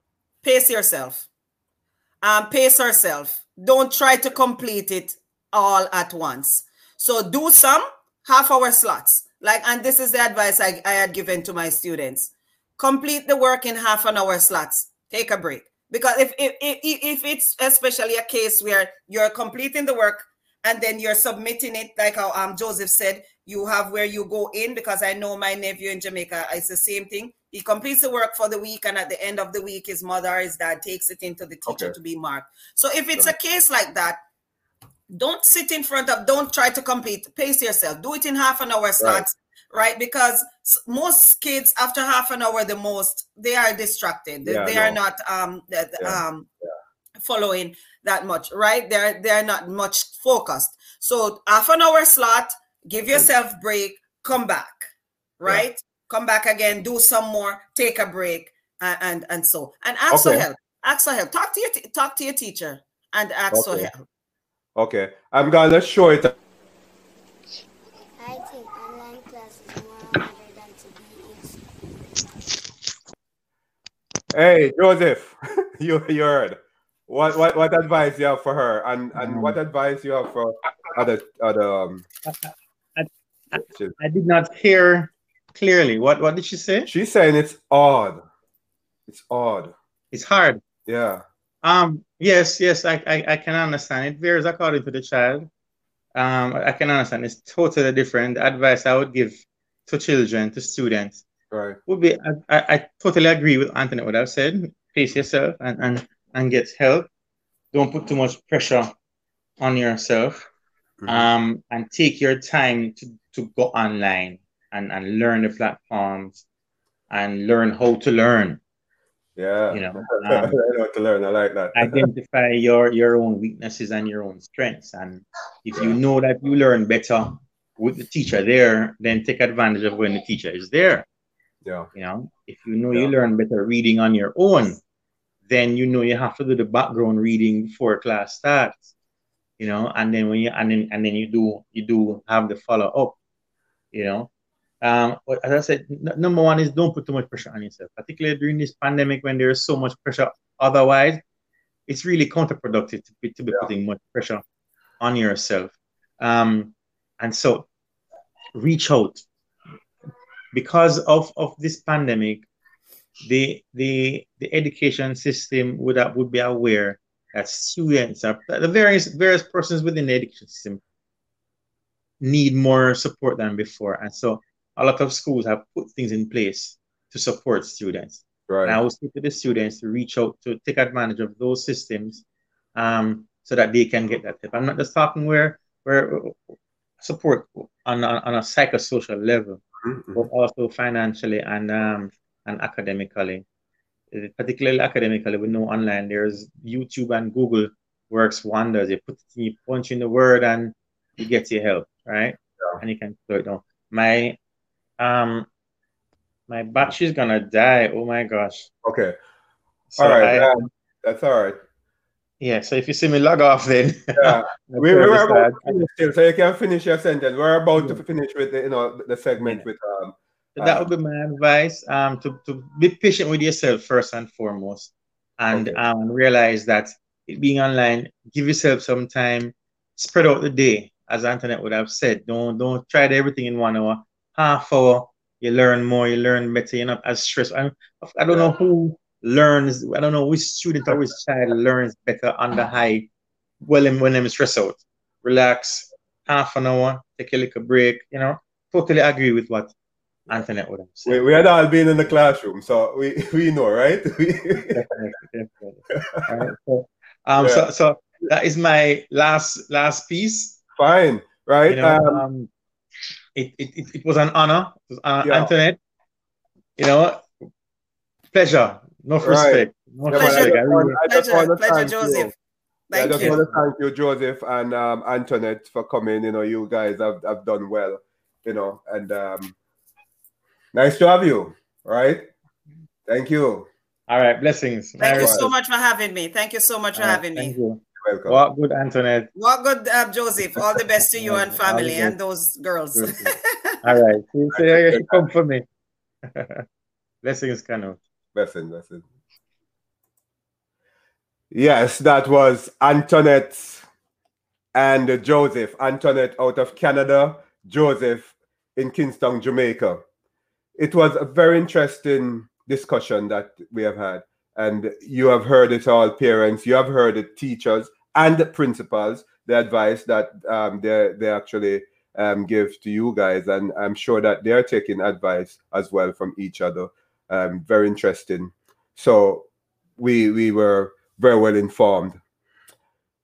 Pace yourself. Um, pace yourself. Don't try to complete it all at once. So do some half hour slots. Like, and this is the advice I, I had given to my students. Complete the work in half an hour slots. Take a break. Because if if, if, if it's especially a case where you're completing the work and then you're submitting it, like how um Joseph said, you have where you go in because I know my nephew in Jamaica, it's the same thing. He completes the work for the week, and at the end of the week, his mother or his dad takes it into the teacher Okay. to be marked. So if it's a case like that, don't sit in front of, don't try to compete. pace yourself, do it in half an hour slots, right? Because most kids, after half an hour, the most, they are distracted. They, Yeah, they no. are not um that Yeah, um following that much, right? They're they're not much focused. So half an hour slot, give yourself break, come back, right? Come back again, do some more, take a break, and and, and so and ask for help. Ask for help. Talk to your t- talk to your teacher and ask for help. Okay, I'm gonna show it. I think online class is more harder than to be. Hey, Joseph, you, you heard. What, what what advice you have for her, and and what advice you have for other other um, I did not hear clearly. What what did she say? She's saying it's odd. It's odd. It's hard. Yeah. Um. Yes. Yes. I, I. I can understand. It varies according to the child. Um. I can understand. It's totally different. The advice I would give to children, to students, Right. would be. I, I, I totally agree with Anthony. What I've said. Pace yourself and and and get help. Don't put too much pressure on yourself. Mhm. Um. And take your time to to go online and and learn the platforms and learn how to learn. Yeah. You know. I Um, know to learn. I like that. identify your your own weaknesses and your own strengths and if you know that you learn better with the teacher there then take advantage of when the teacher is there Yeah. you know if you know you learn better reading on your own then you know you have to do the background reading before class starts you know and then when you and then and then you do you do have the follow up you know um but as i said number one is don't put too much pressure on yourself. Particularly during this pandemic when there is so much pressure otherwise it's really counterproductive to be, to be Yeah. putting much pressure on yourself. Um and so reach out. Because of of this pandemic the the the education system would would be aware that students are the various various persons within the education system need more support than before. And so a lot of schools have put things in place to support students Right. and I would say to the students to reach out to take advantage of those systems um, so that they can get that help. I'm not just talking where where support on, on, on a psychosocial level, mm-hmm. but also financially and um, and academically. Particularly academically, we know online there's YouTube and Google works wonders. You put you punch in the word and you get your help, right? Yeah. And you can do it now. My um my battery's gonna die. Oh my gosh. Okay. So all right. I, um, that's all right. Yeah, so if you see me log off, then yeah, we, we're about to finish so you can finish your sentence. We're about yeah. to finish with the you know the segment yeah. with um. that would be my advice. Um, to to be patient with yourself first and foremost, and okay. um realize that being online, give yourself some time, spread out the day, as Antoinette would have said. Don't don't try everything in one hour. Half hour, you learn more, you learn better. You're not as stressed. I, I don't know who learns, I don't know which student or which child learns better under high when when I'm stressed out. Relax, half an hour, take a little break, you know. Totally agree with what Antoinette would have said. We, we had all been in the classroom, so we, we know, right? definitely, definitely. Right, so, um, yeah. so, so that is my last last piece. Fine, right? You know, um, um, it, it, it, was an honor, it was, uh, yeah. Antoinette. You know, pleasure no respect. Right. pleasure, pleasure, pleasure Joseph. Thank I just you. want to thank you, Joseph and um, Antoinette, for coming. You know, you guys have, have done well, you know, and um, nice to have you. Right? Thank you. All right, blessings. Thank All you right. so much for having me. Thank you so much for having me. You. Welcome. Walk good, Antoinette. Walk good, uh, Joseph. All the best to you and family and those girls. All right. See, see, you come for me. blessings, Kano. Blessing, blessing. Yes, that was Antoinette and Joseph. Antoinette out of Canada, Joseph in Kingston, Jamaica. It was a very interesting discussion that we have had. And you have heard it all, parents. You have heard it, teachers and principals, the advice that um, they, they actually um, give to you guys. And I'm sure that they're taking advice as well from each other um, very interesting. So we we were very well informed.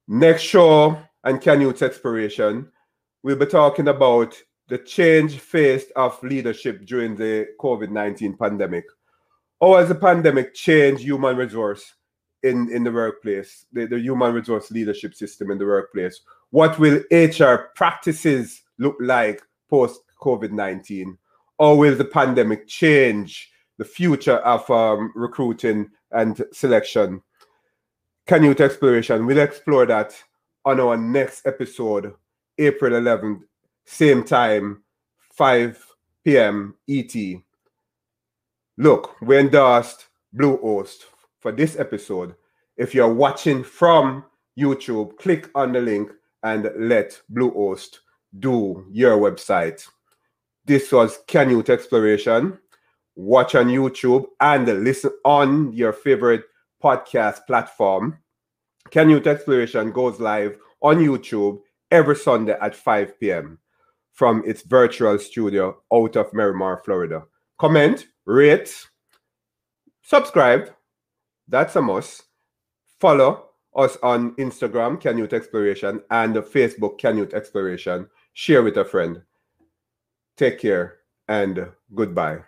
Next show and Canyouth's Exploration, we'll be talking about the change faced of leadership during the COVID-19 pandemic. How has the pandemic changed human resource in, in the workplace, the, the human resource leadership system in the workplace? What will HR practices look like post COVID-19? Or will the pandemic change the future of um, recruiting and selection. Canyouth's Exploration, we'll explore that on our next episode, April 11th, same time, 5 p.m. ET. Look, we're endorsed Bluehost for this episode. If you're watching from YouTube, click on the link and let Bluehost do your website. This was Canyouth's Exploration watch on YouTube, and listen on your favorite podcast platform. Canyouth's Exploration goes live on YouTube every Sunday at 5 p.m. from its virtual studio out of Miramar, Florida. Comment, rate, subscribe. That's a must. Follow us on Instagram, Canyouth's Exploration, and Facebook, Canyouth's Exploration. Share with a friend. Take care and goodbye.